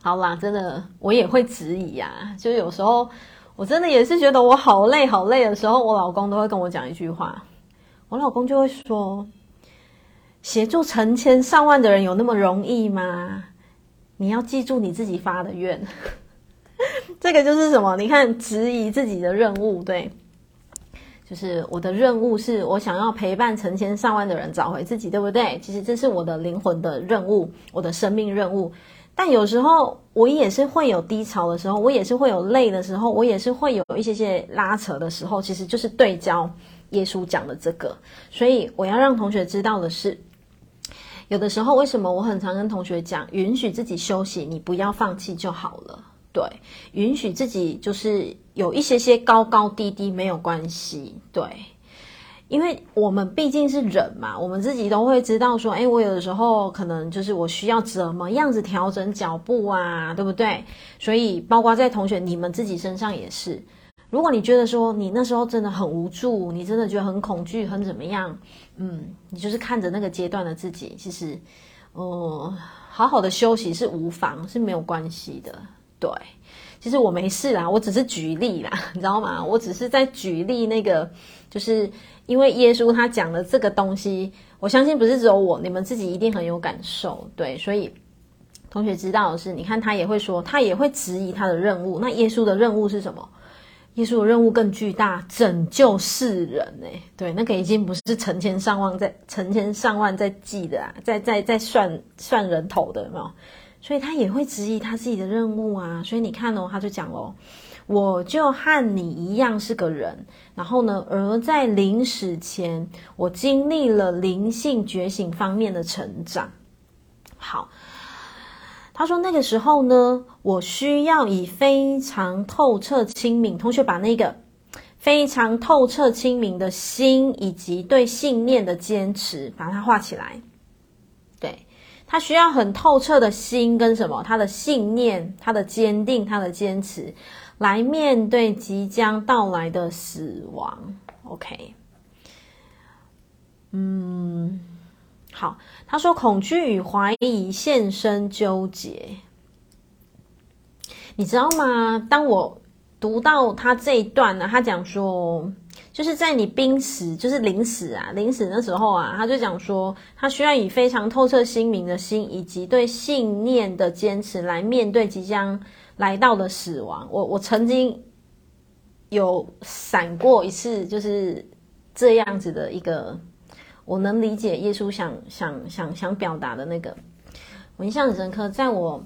好啦，真的我也会质疑呀、啊。就有时候我真的也是觉得我好累好累的时候，我老公都会跟我讲一句话。我老公就会说：“协助成千上万的人有那么容易吗？你要记住你自己发的愿。”这个就是什么？你看质疑自己的任务，对。就是我的任务是我想要陪伴成千上万的人找回自己，对不对？其实这是我的灵魂的任务，我的生命任务。但有时候我也是会有低潮的时候，我也是会有累的时候，我也是会有一些些拉扯的时候。其实就是对焦耶稣讲的这个。所以我要让同学知道的是，有的时候为什么我很常跟同学讲，允许自己休息，你不要放弃就好了。对，允许自己就是有一些些高高低低没有关系。对，因为我们毕竟是人嘛，我们自己都会知道说，哎，我有的时候可能就是我需要怎么样子调整脚步啊，对不对？所以包括在同学你们自己身上也是。如果你觉得说你那时候真的很无助，你真的觉得很恐惧，很怎么样？嗯，你就是看着那个阶段的自己，其实，呃，好好的休息是无妨，是没有关系的。对，其实我没事啦，我只是举例啦，你知道吗？我只是在举例那个，就是因为耶稣他讲的这个东西，我相信不是只有我，你们自己一定很有感受。对，所以同学知道的是，你看他也会说，他也会质疑他的任务。那耶稣的任务是什么？耶稣的任务更巨大，拯救世人呢？对，那个已经不是成千上万在成千上万在记的啊，在在在算算人头的，有没有？所以他也会质疑他自己的任务啊。所以你看哦，他就讲哦，我就和你一样是个人，然后呢，而在临死前，我经历了灵性觉醒方面的成长。好。他说：“那个时候呢，我需要以非常透彻、清明。同学把那个非常透彻、清明的心，以及对信念的坚持，把它画起来。他需要很透彻的心跟什么？他的信念、他的坚定、他的坚持，来面对即将到来的死亡。OK，嗯。”好，他说恐惧与怀疑现身纠结，你知道吗？当我读到他这一段呢，他讲说，就是在你濒死，就是临死啊，临死那时候啊，他就讲说，他需要以非常透彻心明的心，以及对信念的坚持来面对即将来到的死亡。我我曾经有闪过一次，就是这样子的一个。我能理解耶稣想想想想表达的那个，我印象很深刻。在我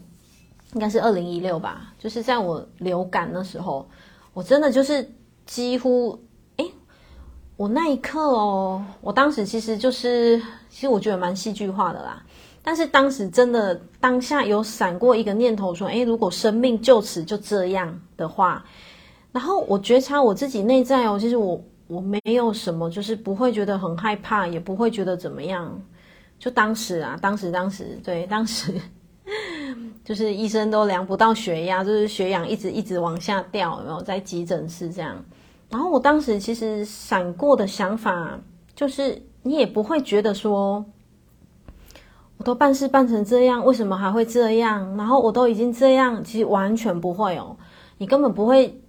应该是二零一六吧，就是在我流感的时候，我真的就是几乎，我那一刻哦，我当时其实就是，其实我觉得蛮戏剧化的啦。但是当时真的当下有闪过一个念头，说，诶，如果生命就此就这样的话，然后我觉察我自己内在哦，其实我。我没有什么，就是不会觉得很害怕，也不会觉得怎么样。就当时啊，当时，当时，对，当时，就是医生都量不到血压，就是血氧一直一直往下掉，有没有在急诊室这样？然后我当时其实闪过的想法，就是你也不会觉得说，我都办事办成这样，为什么还会这样？然后我都已经这样，其实完全不会哦，你根本不会。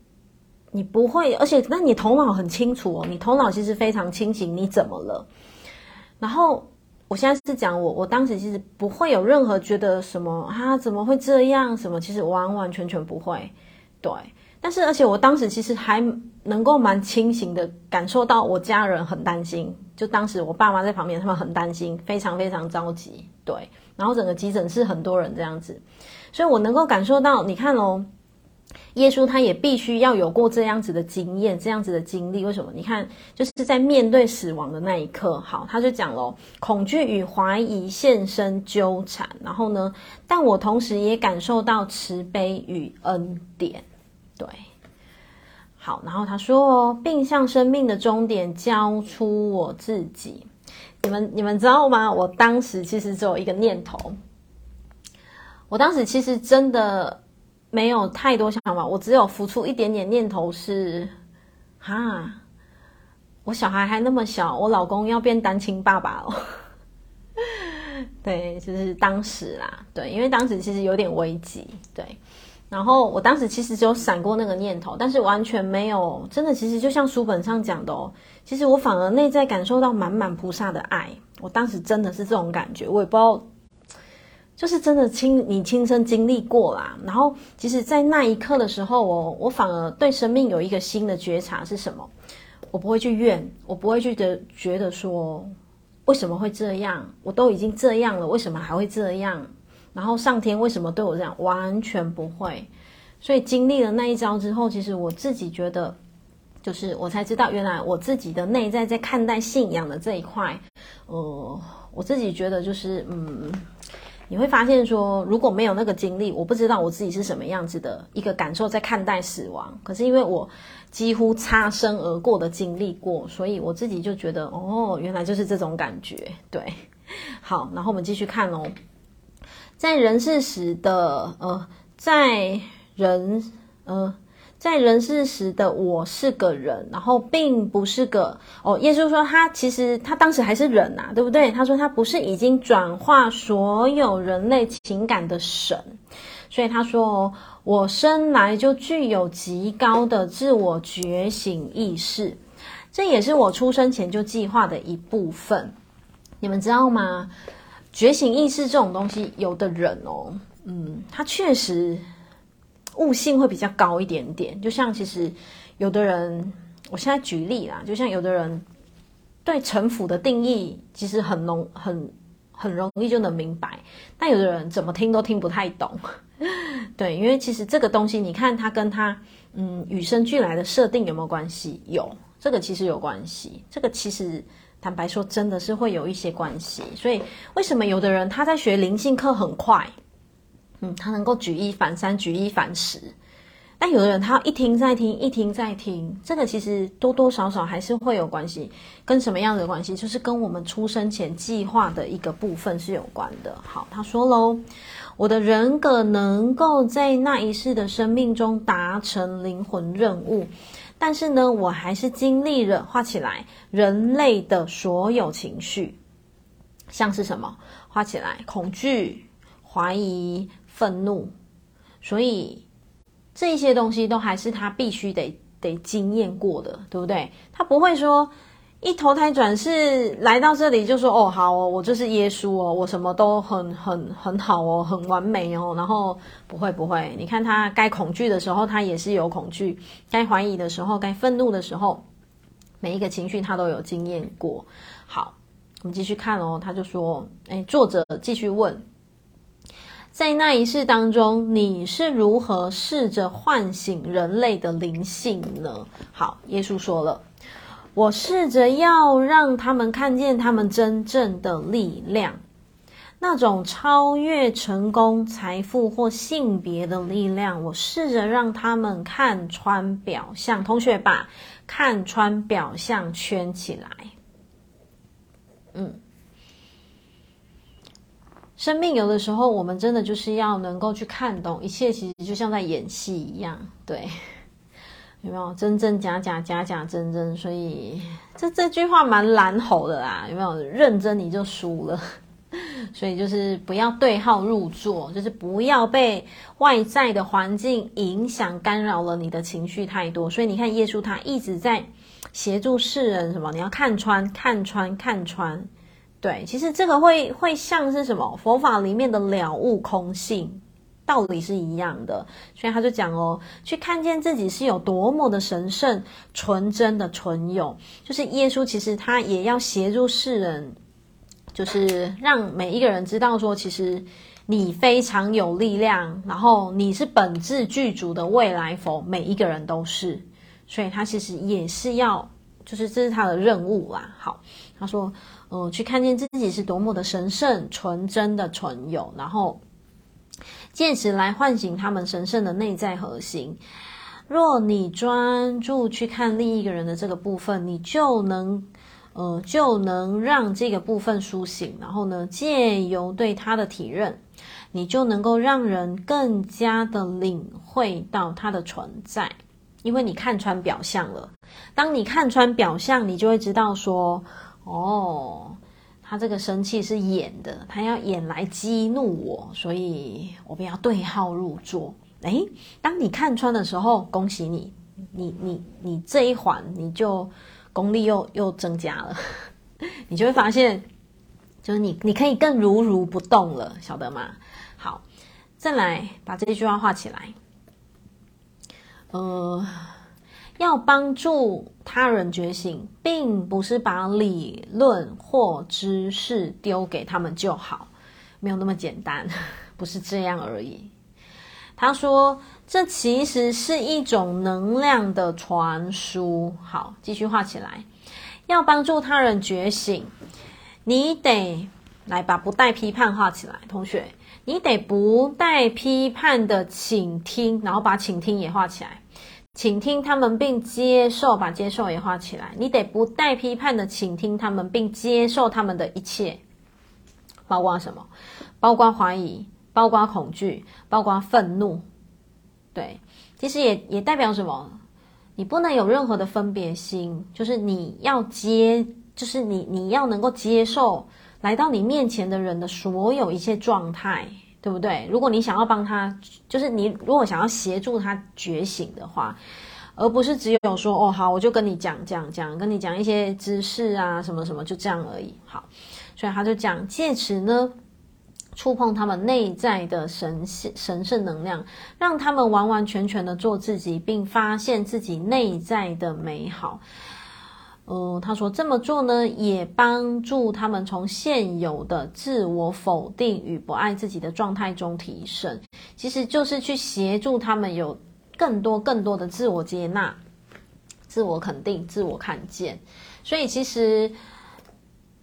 你不会，而且那你头脑很清楚哦，你头脑其实非常清醒，你怎么了？然后我现在是讲我，我当时其实不会有任何觉得什么啊，怎么会这样？什么其实完完全全不会，对。但是而且我当时其实还能够蛮清醒的感受到我家人很担心，就当时我爸妈在旁边，他们很担心，非常非常着急，对。然后整个急诊室很多人这样子，所以我能够感受到，你看哦。耶稣他也必须要有过这样子的经验，这样子的经历。为什么？你看，就是在面对死亡的那一刻，好，他就讲了，恐惧与怀疑现身纠缠。然后呢，但我同时也感受到慈悲与恩典。对，好，然后他说哦，并向生命的终点交出我自己。你们你们知道吗？我当时其实只有一个念头，我当时其实真的。没有太多想法，我只有浮出一点点念头是，哈，我小孩还那么小，我老公要变单亲爸爸了。对，就是当时啦，对，因为当时其实有点危机，对。然后我当时其实只有闪过那个念头，但是完全没有，真的，其实就像书本上讲的哦，其实我反而内在感受到满满菩萨的爱。我当时真的是这种感觉，我也不知道。就是真的亲你亲身经历过啦，然后其实，在那一刻的时候，我我反而对生命有一个新的觉察是什么？我不会去怨，我不会去的觉得说为什么会这样？我都已经这样了，为什么还会这样？然后上天为什么对我这样？完全不会。所以经历了那一招之后，其实我自己觉得，就是我才知道，原来我自己的内在在看待信仰的这一块，呃，我自己觉得就是嗯。你会发现说，如果没有那个经历，我不知道我自己是什么样子的一个感受在看待死亡。可是因为我几乎擦身而过的经历过，所以我自己就觉得，哦，原来就是这种感觉。对，好，然后我们继续看哦，在人世时的呃，在人呃。在人世时的我是个人，然后并不是个哦。耶稣说他其实他当时还是人呐，对不对？他说他不是已经转化所有人类情感的神，所以他说我生来就具有极高的自我觉醒意识，这也是我出生前就计划的一部分。你们知道吗？觉醒意识这种东西，有的人哦，嗯，他确实。悟性会比较高一点点，就像其实有的人，我现在举例啦，就像有的人对臣服的定义其实很浓很很容易就能明白，但有的人怎么听都听不太懂，对，因为其实这个东西，你看它跟它嗯与生俱来的设定有没有关系？有，这个其实有关系，这个其实坦白说真的是会有一些关系，所以为什么有的人他在学灵性课很快？嗯，他能够举一反三，举一反十，但有的人他一听再听，一听再听，这个其实多多少少还是会有关系，跟什么样的关系？就是跟我们出生前计划的一个部分是有关的。好，他说喽，我的人格能够在那一世的生命中达成灵魂任务，但是呢，我还是经历了画起来人类的所有情绪，像是什么？画起来恐惧、怀疑。愤怒，所以这些东西都还是他必须得得经验过的，对不对？他不会说一投胎转世来到这里就说哦好哦，我就是耶稣哦，我什么都很很很好哦，很完美哦。然后不会不会，你看他该恐惧的时候，他也是有恐惧；该怀疑的时候，该愤怒的时候，每一个情绪他都有经验过。好，我们继续看哦。他就说，哎，作者继续问。在那一世当中，你是如何试着唤醒人类的灵性呢？好，耶稣说了，我试着要让他们看见他们真正的力量，那种超越成功、财富或性别的力量。我试着让他们看穿表象。同学把看穿表象圈起来。嗯。生命有的时候，我们真的就是要能够去看懂一切，其实就像在演戏一样，对，有没有真真假假，假假真真？所以 这这句话蛮难吼的啦，有没有？认真你就输了，所以就是不要对号入座，就是不要被外在的环境影响干扰了你的情绪太多。所以你看，耶稣他一直在协助世人，什么？你要看穿，看穿，看穿。对，其实这个会会像是什么？佛法里面的了悟空性道理是一样的，所以他就讲哦，去看见自己是有多么的神圣、纯真的存有。就是耶稣其实他也要协助世人，就是让每一个人知道说，其实你非常有力量，然后你是本质具足的未来佛，每一个人都是。所以他其实也是要，就是这是他的任务啦。好，他说。嗯，去看见自己是多么的神圣、纯真的存有，然后借此来唤醒他们神圣的内在核心。若你专注去看另一个人的这个部分，你就能，呃，就能让这个部分苏醒。然后呢，借由对他的体认，你就能够让人更加的领会到他的存在，因为你看穿表象了。当你看穿表象，你就会知道说。哦，他这个生气是演的，他要演来激怒我，所以我不要对号入座。诶，当你看穿的时候，恭喜你，你你你这一环你就功力又又增加了，你就会发现，就是你你可以更如如不动了，晓得吗？好，再来把这句话画起来，呃。要帮助他人觉醒，并不是把理论或知识丢给他们就好，没有那么简单，不是这样而已。他说，这其实是一种能量的传输。好，继续画起来。要帮助他人觉醒，你得来把不带批判画起来，同学，你得不带批判的倾听，然后把倾听也画起来。倾听他们并接受，把接受也画起来。你得不带批判的倾听他们，并接受他们的一切，包括什么？包括怀疑，包括恐惧，包括愤怒。对，其实也也代表什么？你不能有任何的分别心，就是你要接，就是你你要能够接受来到你面前的人的所有一切状态。对不对？如果你想要帮他，就是你如果想要协助他觉醒的话，而不是只有说哦好，我就跟你讲讲讲，跟你讲一些知识啊什么什么，就这样而已。好，所以他就讲，借此呢，触碰他们内在的神神圣能量，让他们完完全全的做自己，并发现自己内在的美好。呃，他说这么做呢，也帮助他们从现有的自我否定与不爱自己的状态中提升。其实就是去协助他们有更多更多的自我接纳、自我肯定、自我看见。所以其实，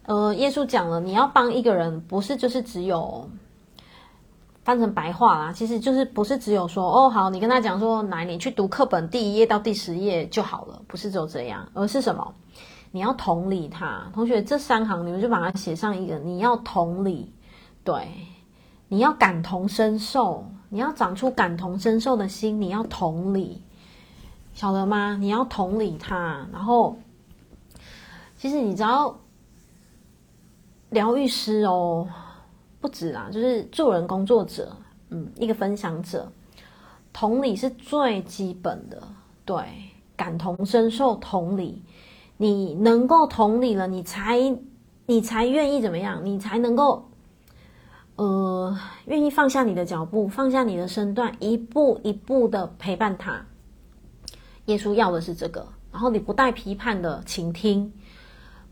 呃，耶稣讲了，你要帮一个人，不是就是只有。翻成白话啦，其实就是不是只有说哦好，你跟他讲说，来你去读课本第一页到第十页就好了，不是只有这样，而是什么？你要同理他，同学这三行你们就把它写上一个，你要同理，对，你要感同身受，你要长出感同身受的心，你要同理，晓得吗？你要同理他，然后其实你知道疗愈师哦。不止啊，就是助人工作者，嗯，一个分享者，同理是最基本的，对，感同身受，同理，你能够同理了，你才，你才愿意怎么样？你才能够，呃，愿意放下你的脚步，放下你的身段，一步一步的陪伴他。耶稣要的是这个，然后你不带批判的倾听，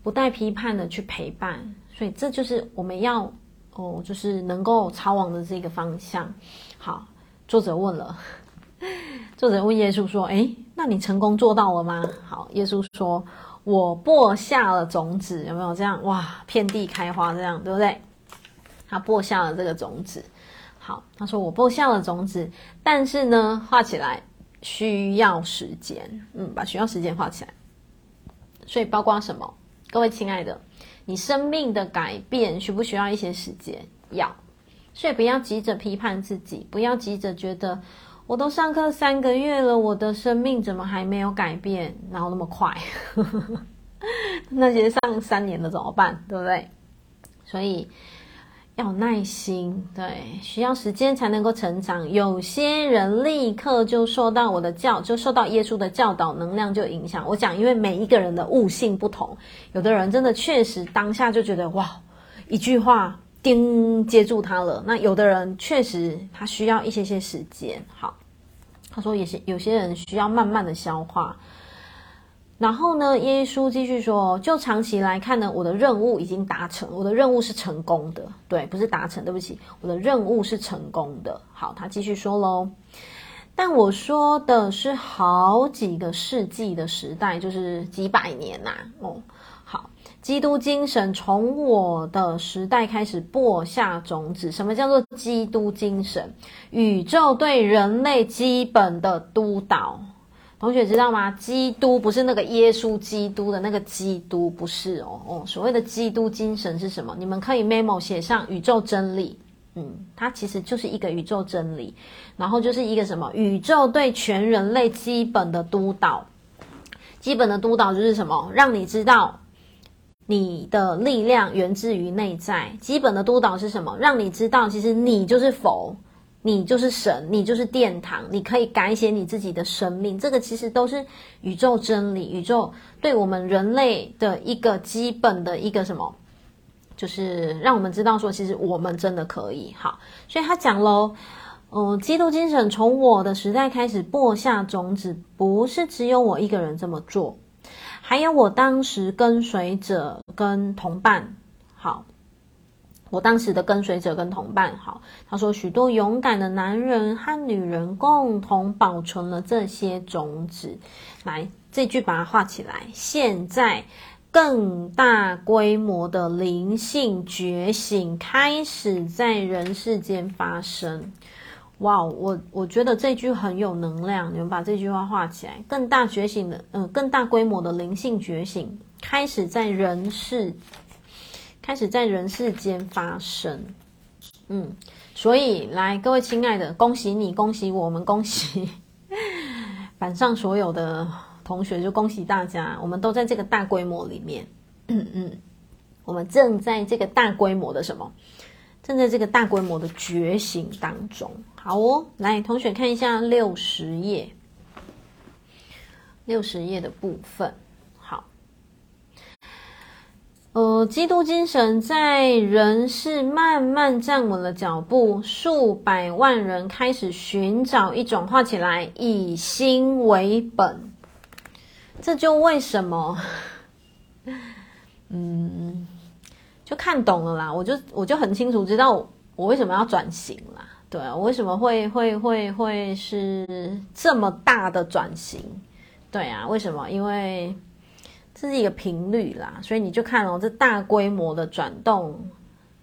不带批判的去陪伴，所以这就是我们要。哦，就是能够朝往的这个方向。好，作者问了，作者问耶稣说：“诶，那你成功做到了吗？”好，耶稣说：“我播下了种子，有没有这样？哇，遍地开花这样，对不对？他播下了这个种子。好，他说我播下了种子，但是呢，画起来需要时间。嗯，把需要时间画起来。所以包括什么？各位亲爱的。”你生命的改变需不需要一些时间？要，所以不要急着批判自己，不要急着觉得我都上课三个月了，我的生命怎么还没有改变？然后那么快，那些上三年的怎么办？对不对？所以。要耐心，对，需要时间才能够成长。有些人立刻就受到我的教，就受到耶稣的教导，能量就影响。我讲，因为每一个人的悟性不同，有的人真的确实当下就觉得哇，一句话叮接住他了。那有的人确实他需要一些些时间。好，他说有些有些人需要慢慢的消化。然后呢，耶稣继续说，就长期来看呢，我的任务已经达成，我的任务是成功的，对，不是达成，对不起，我的任务是成功的。好，他继续说喽，但我说的是好几个世纪的时代，就是几百年呐、哦，好，基督精神从我的时代开始播下种子。什么叫做基督精神？宇宙对人类基本的督导。同学知道吗？基督不是那个耶稣基督的那个基督，不是哦哦。所谓的基督精神是什么？你们可以 memo 写上宇宙真理。嗯，它其实就是一个宇宙真理，然后就是一个什么？宇宙对全人类基本的督导。基本的督导就是什么？让你知道你的力量源自于内在。基本的督导是什么？让你知道，其实你就是否。你就是神，你就是殿堂，你可以改写你自己的生命。这个其实都是宇宙真理，宇宙对我们人类的一个基本的一个什么，就是让我们知道说，其实我们真的可以。好，所以他讲喽，嗯，基督精神从我的时代开始播下种子，不是只有我一个人这么做，还有我当时跟随者跟同伴。好。我当时的跟随者跟同伴，好，他说许多勇敢的男人和女人共同保存了这些种子。来，这句把它画起来。现在更大规模的灵性觉醒开始在人世间发生。哇，我我觉得这句很有能量，你们把这句话画起来。更大觉醒的，嗯、更大规模的灵性觉醒开始在人世，开始在人世间发生。嗯，所以来，各位亲爱的，恭喜你，恭喜我们，恭喜 板上所有的。同学就恭喜大家，我们都在这个大规模里面，嗯嗯，我们正在这个大规模的什么？正在这个大规模的觉醒当中。好哦，来，同学看一下六十页，六十页的部分。呃，基督精神在人世慢慢站稳了脚步，数百万人开始寻找一种画起来以心为本。这就为什么，嗯，就看懂了啦。我就我就很清楚知道我，我为什么要转型啦。对啊，我为什么会会会会是这么大的转型？对啊，为什么？因为这是一个频率啦。所以你就看哦，这大规模的转动，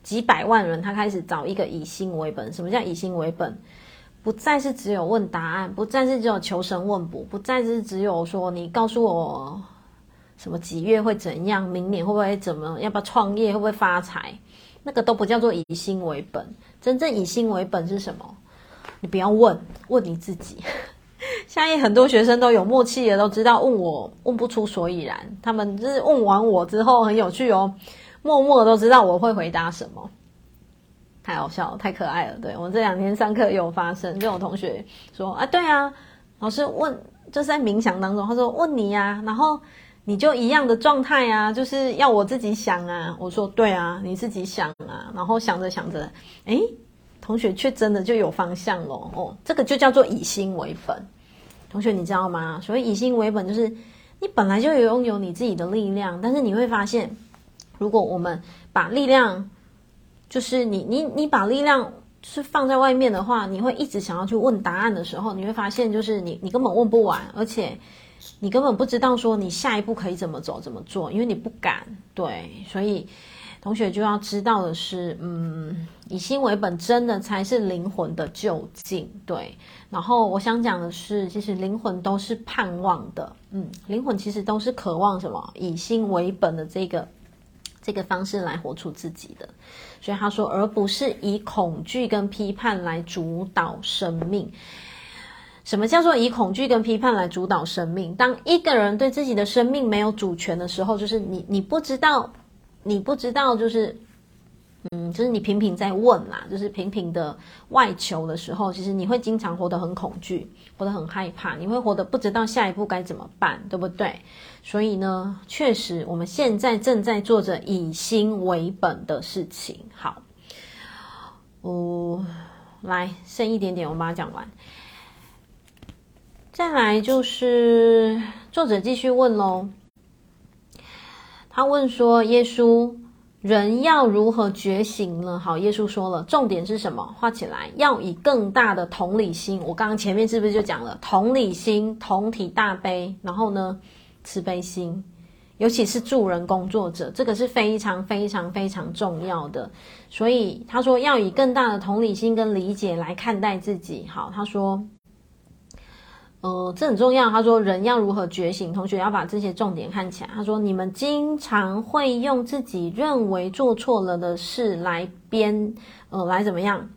几百万人他开始找一个以心为本。什么叫以心为本？不再是只有问答案，不再是只有求神问卜，不再是只有说你告诉我什么几月会怎样，明年会不会怎么，要不要创业，会不会发财，那个都不叫做以心为本。真正以心为本是什么？你不要问，问你自己。现在很多学生都有默契的，都知道问我问不出所以然，他们就是问完我之后很有趣哦，默默都知道我会回答什么。太好笑了，太可爱了。对，我这两天上课有发生，就有同学说啊，对啊，老师问就是在冥想当中，他说问你呀、然后你就一样的状态啊，就是要我自己想啊。我说对啊，你自己想啊，然后想着想着，诶，同学却真的就有方向了哦。这个就叫做以心为本。同学你知道吗？所谓以心为本，就是你本来就有拥有你自己的力量，但是你会发现，如果我们把力量就是你，你，你把力量是放在外面的话，你会一直想要去问答案的时候，你会发现，就是你，你根本问不完，而且你根本不知道说你下一步可以怎么走、怎么做，因为你不敢。对，所以同学就要知道的是，嗯，以心为本，真的才是灵魂的究竟。对，然后我想讲的是，其实灵魂都是盼望的，嗯，灵魂其实都是渴望什么？以心为本的这个。这个方式来活出自己的，所以他说，而不是以恐惧跟批判来主导生命。什么叫做以恐惧跟批判来主导生命？当一个人对自己的生命没有主权的时候，就是你，你不知道，你不知道，就是。嗯，就是你频频在问啦，就是频频的外求的时候，其实你会经常活得很恐惧，活得很害怕，你会活得不知道下一步该怎么办，对不对？所以呢，确实我们现在正在做着以心为本的事情。好，哦，来，剩一点点，我把它讲完。再来就是作者继续问喽，他问说：“耶稣。”人要如何觉醒呢？好，耶稣说了，重点是什么？画起来，要以更大的同理心。我刚刚前面是不是就讲了同理心、同体大悲，然后呢，慈悲心，尤其是助人工作者，这个是非常非常非常重要的。所以他说要以更大的同理心跟理解来看待自己。好，他说。呃，这很重要。他说，人要如何觉醒？同学要把这些重点看起来。他说，你们经常会用自己认为做错了的事来鞭，呃，来怎么样？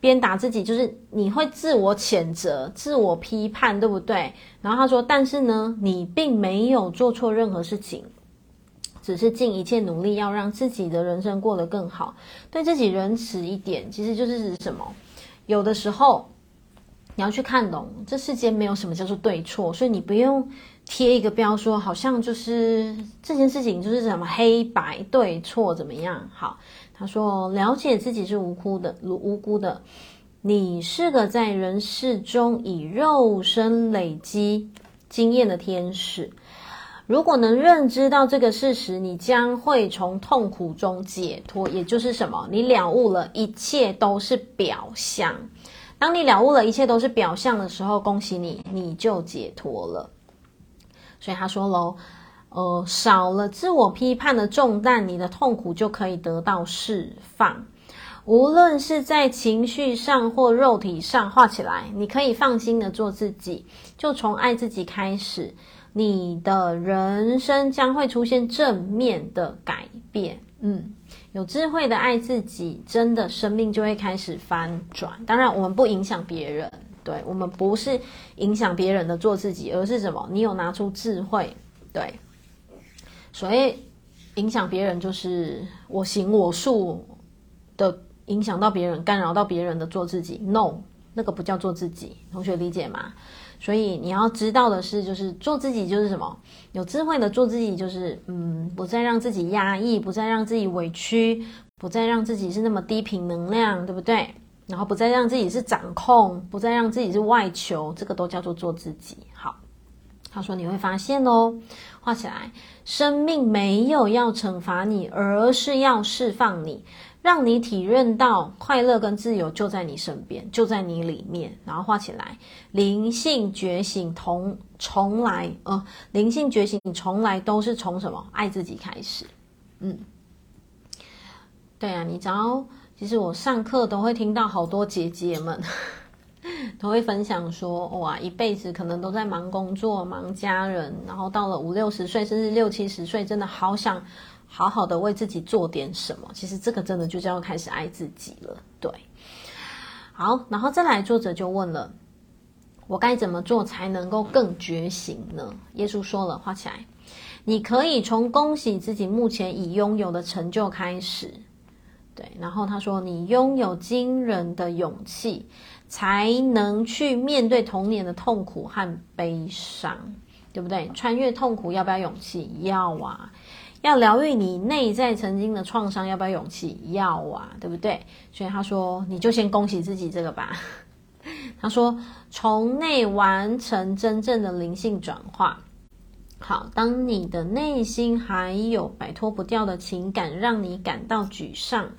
鞭打自己，就是你会自我谴责、自我批判，对不对？然后他说，但是呢，你并没有做错任何事情，只是尽一切努力要让自己的人生过得更好，对自己仁慈一点。其实就是指什么？有的时候。你要去看懂，这世间没有什么叫做对错，所以你不用贴一个标说，好像就是这件事情就是什么黑白对错怎么样？好，他说了解自己是无辜的，无辜的，你是个在人世中以肉身累积经验的天使。如果能认知到这个事实，你将会从痛苦中解脱。也就是什么？你了悟了一切都是表象。当你了悟了一切都是表象的时候，恭喜你，你就解脱了。所以他说喽，呃，少了自我批判的重担，你的痛苦就可以得到释放。无论是在情绪上或肉体上，画起来，你可以放心的做自己，就从爱自己开始，你的人生将会出现正面的改变。嗯，有智慧的爱自己，真的生命就会开始翻转。当然，我们不影响别人，对，我们不是影响别人的做自己，而是什么？你有拿出智慧，对。所以影响别人就是我行我素的影响到别人，干扰到别人的做自己。No，那个不叫做自己。同学理解吗？所以你要知道的是，就是做自己就是什么？有智慧的做自己就是，嗯，不再让自己压抑，不再让自己委屈，不再让自己是那么低频能量，对不对？然后不再让自己是掌控，不再让自己是外求，这个都叫做做自己。他说：“你会发现哦，画起来，生命没有要惩罚你，而是要释放你，让你体认到快乐跟自由就在你身边，就在你里面。然后画起来，灵性觉醒同从来，呃，灵性觉醒从来都是从什么？爱自己开始。嗯，对啊，你只要，其实我上课都会听到好多姐姐们。”都会分享说，哇，一辈子可能都在忙工作、忙家人，然后到了五六十岁，甚至六七十岁，真的好想好好的为自己做点什么。其实这个真的就叫开始爱自己了。对，好，然后再来，作者就问了，我该怎么做才能够更觉醒呢？耶稣说了，画起来，你可以从恭喜自己目前已拥有的成就开始。对，然后他说，你拥有惊人的勇气。才能去面对童年的痛苦和悲伤，对不对？穿越痛苦要不要勇气？要啊！要疗愈你内在曾经的创伤要不要勇气？要啊，对不对？所以他说，你就先恭喜自己这个吧。他说，从内完成真正的灵性转化。好，当你的内心还有摆脱不掉的情感，让你感到沮丧。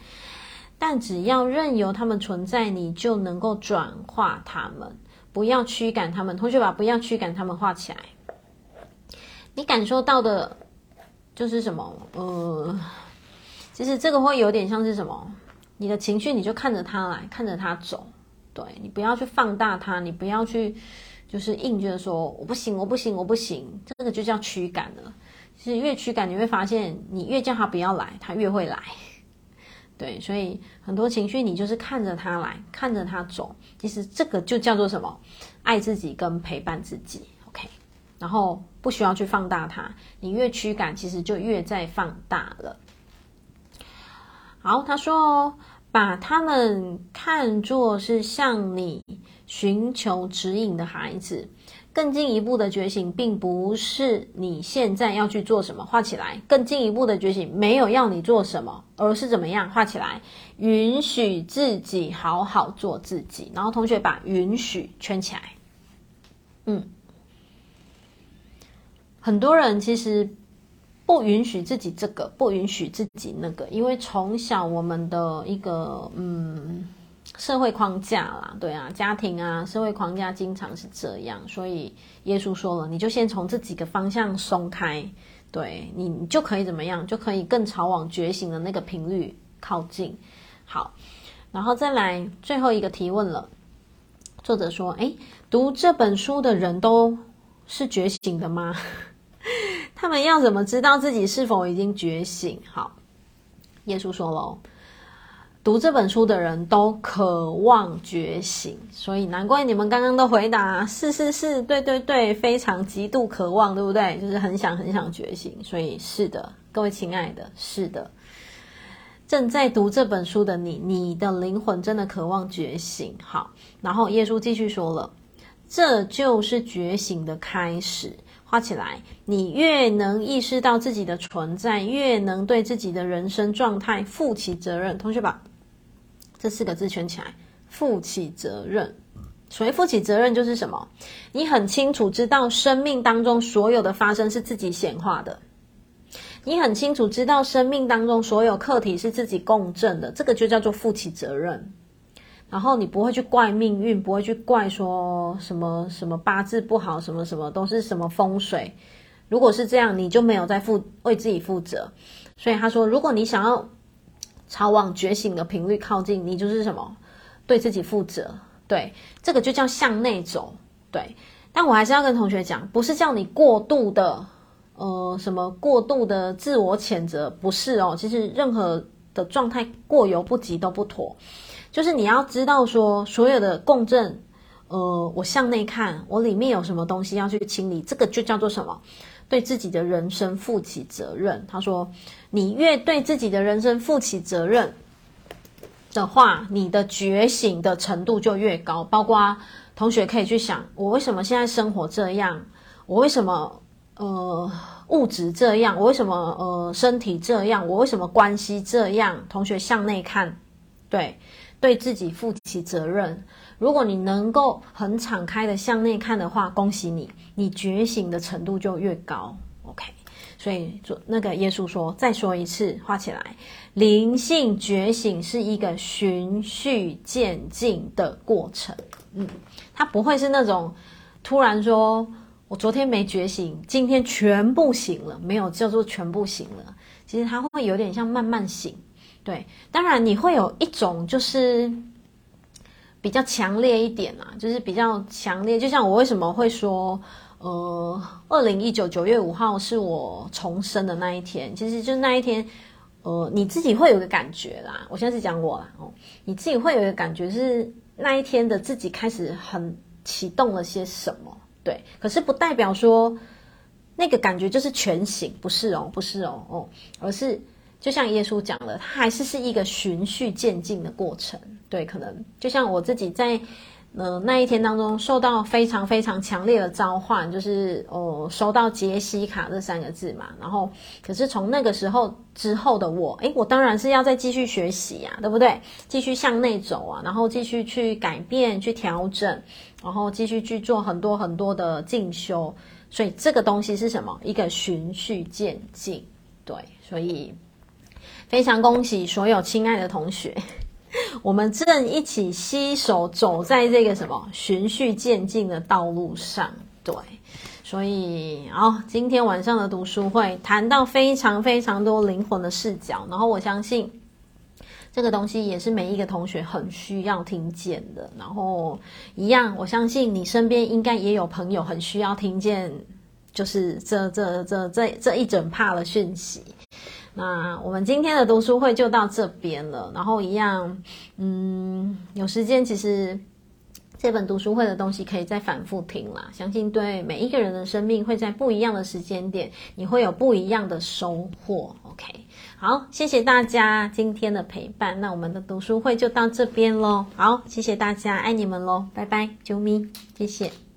但只要任由他们存在，你就能够转化他们，不要驱赶他们。同学把“不要驱赶他们”画起来。你感受到的，就是什么？呃，其实这个会有点像是什么？你的情绪，你就看着他来，看着他走。对，你不要去放大他，你不要去，就是硬觉得说我不行，我不行，我不行。这个就叫驱赶了。其实越驱赶，你会发现，你越叫他不要来，他越会来。对，所以很多情绪，你就是看着他来，看着他走。其实这个就叫做什么？爱自己跟陪伴自己。OK，然后不需要去放大它，你越驱赶，其实就越在放大了。好，他说，把他们看作是向你寻求指引的孩子。更进一步的觉醒，并不是你现在要去做什么，画起来。更进一步的觉醒，没有要你做什么，而是怎么样，画起来。允许自己好好做自己。然后同学把“允许”圈起来。嗯，很多人其实不允许自己这个，不允许自己那个，因为从小我们的一个嗯。社会框架啦，对啊，家庭啊，社会框架经常是这样，所以耶稣说了，你就先从这几个方向松开，对，你，就可以怎么样，就可以更朝往觉醒的那个频率靠近。好，然后再来最后一个提问了，作者说，诶，读这本书的人都是觉醒的吗？他们要怎么知道自己是否已经觉醒？好，耶稣说喽。读这本书的人都渴望觉醒，所以难怪你们刚刚都回答是是是，对对对，非常极度渴望，对不对？就是很想很想觉醒，所以是的，各位亲爱的，是的，正在读这本书的你，你的灵魂真的渴望觉醒。好，然后耶稣继续说了，这就是觉醒的开始。画起来，你越能意识到自己的存在，越能对自己的人生状态负起责任。同学把这四个字圈起来，负起责任。所谓负起责任，就是什么？你很清楚知道生命当中所有的发生是自己显化的，你很清楚知道生命当中所有课题是自己共振的，这个就叫做负起责任。然后你不会去怪命运，不会去怪说什么什么八字不好，什么什么都是什么风水，如果是这样，你就没有在负为自己负责。所以他说，如果你想要朝往觉醒的频率靠近，你就是什么？对自己负责。对，这个就叫向内走。对，但我还是要跟同学讲，不是叫你过度的，呃，什么过度的自我谴责，不是哦。其实任何的状态过犹不及都不妥。就是你要知道说，所有的共振，呃，我向内看，我里面有什么东西要去清理，这个就叫做什么？对自己的人生负起责任。他说，你越对自己的人生负起责任。的话，你的觉醒的程度就越高。包括同学可以去想，我为什么现在生活这样？我为什么呃物质这样？我为什么呃身体这样？我为什么关系这样？同学向内看，对，对自己负起责任。如果你能够很敞开的向内看的话，恭喜你，你觉醒的程度就越高。OK。所以，做那个耶稣说，再说一次，画起来。灵性觉醒是一个循序渐进的过程，嗯，它不会是那种突然说，我昨天没觉醒，今天全部醒了，没有叫做全部醒了。其实它会有点像慢慢醒，对。当然，你会有一种就是比较强烈一点啊，就是比较强烈。就像我为什么会说。呃，二零一九九月五号是我重生的那一天，其实就那一天，呃，你自己会有个感觉啦。我现在是讲我啦，哦，你自己会有一个感觉是那一天的自己开始很启动了些什么，对。可是不代表说那个感觉就是全醒，不是哦，不是哦，哦，而是就像耶稣讲的，它还是是一个循序渐进的过程，对。可能就像我自己在。呃，那一天当中受到非常非常强烈的召唤，就是哦，收到杰西卡这三个字嘛。然后，可是从那个时候之后的我，诶，我当然是要再继续学习呀，对不对？继续向内走啊，然后继续去改变、去调整，然后继续去做很多很多的进修。所以这个东西是什么？一个循序渐进。对，所以非常恭喜所有亲爱的同学。我们正一起携手走在这个什么循序渐进的道路上，对，所以哦，今天晚上的读书会谈到非常非常多灵魂的视角，然后我相信这个东西也是每一个同学很需要听见的，然后一样，我相信你身边应该也有朋友很需要听见，就是这这这这这一整趴的讯息。那我们今天的读书会就到这边了，然后一样，嗯，有时间其实这本读书会的东西可以再反复听啦。相信对每一个人的生命会在不一样的时间点，你会有不一样的收获。OK，好，谢谢大家今天的陪伴，那我们的读书会就到这边喽。好，谢谢大家，爱你们喽，拜拜，啾咪，谢谢。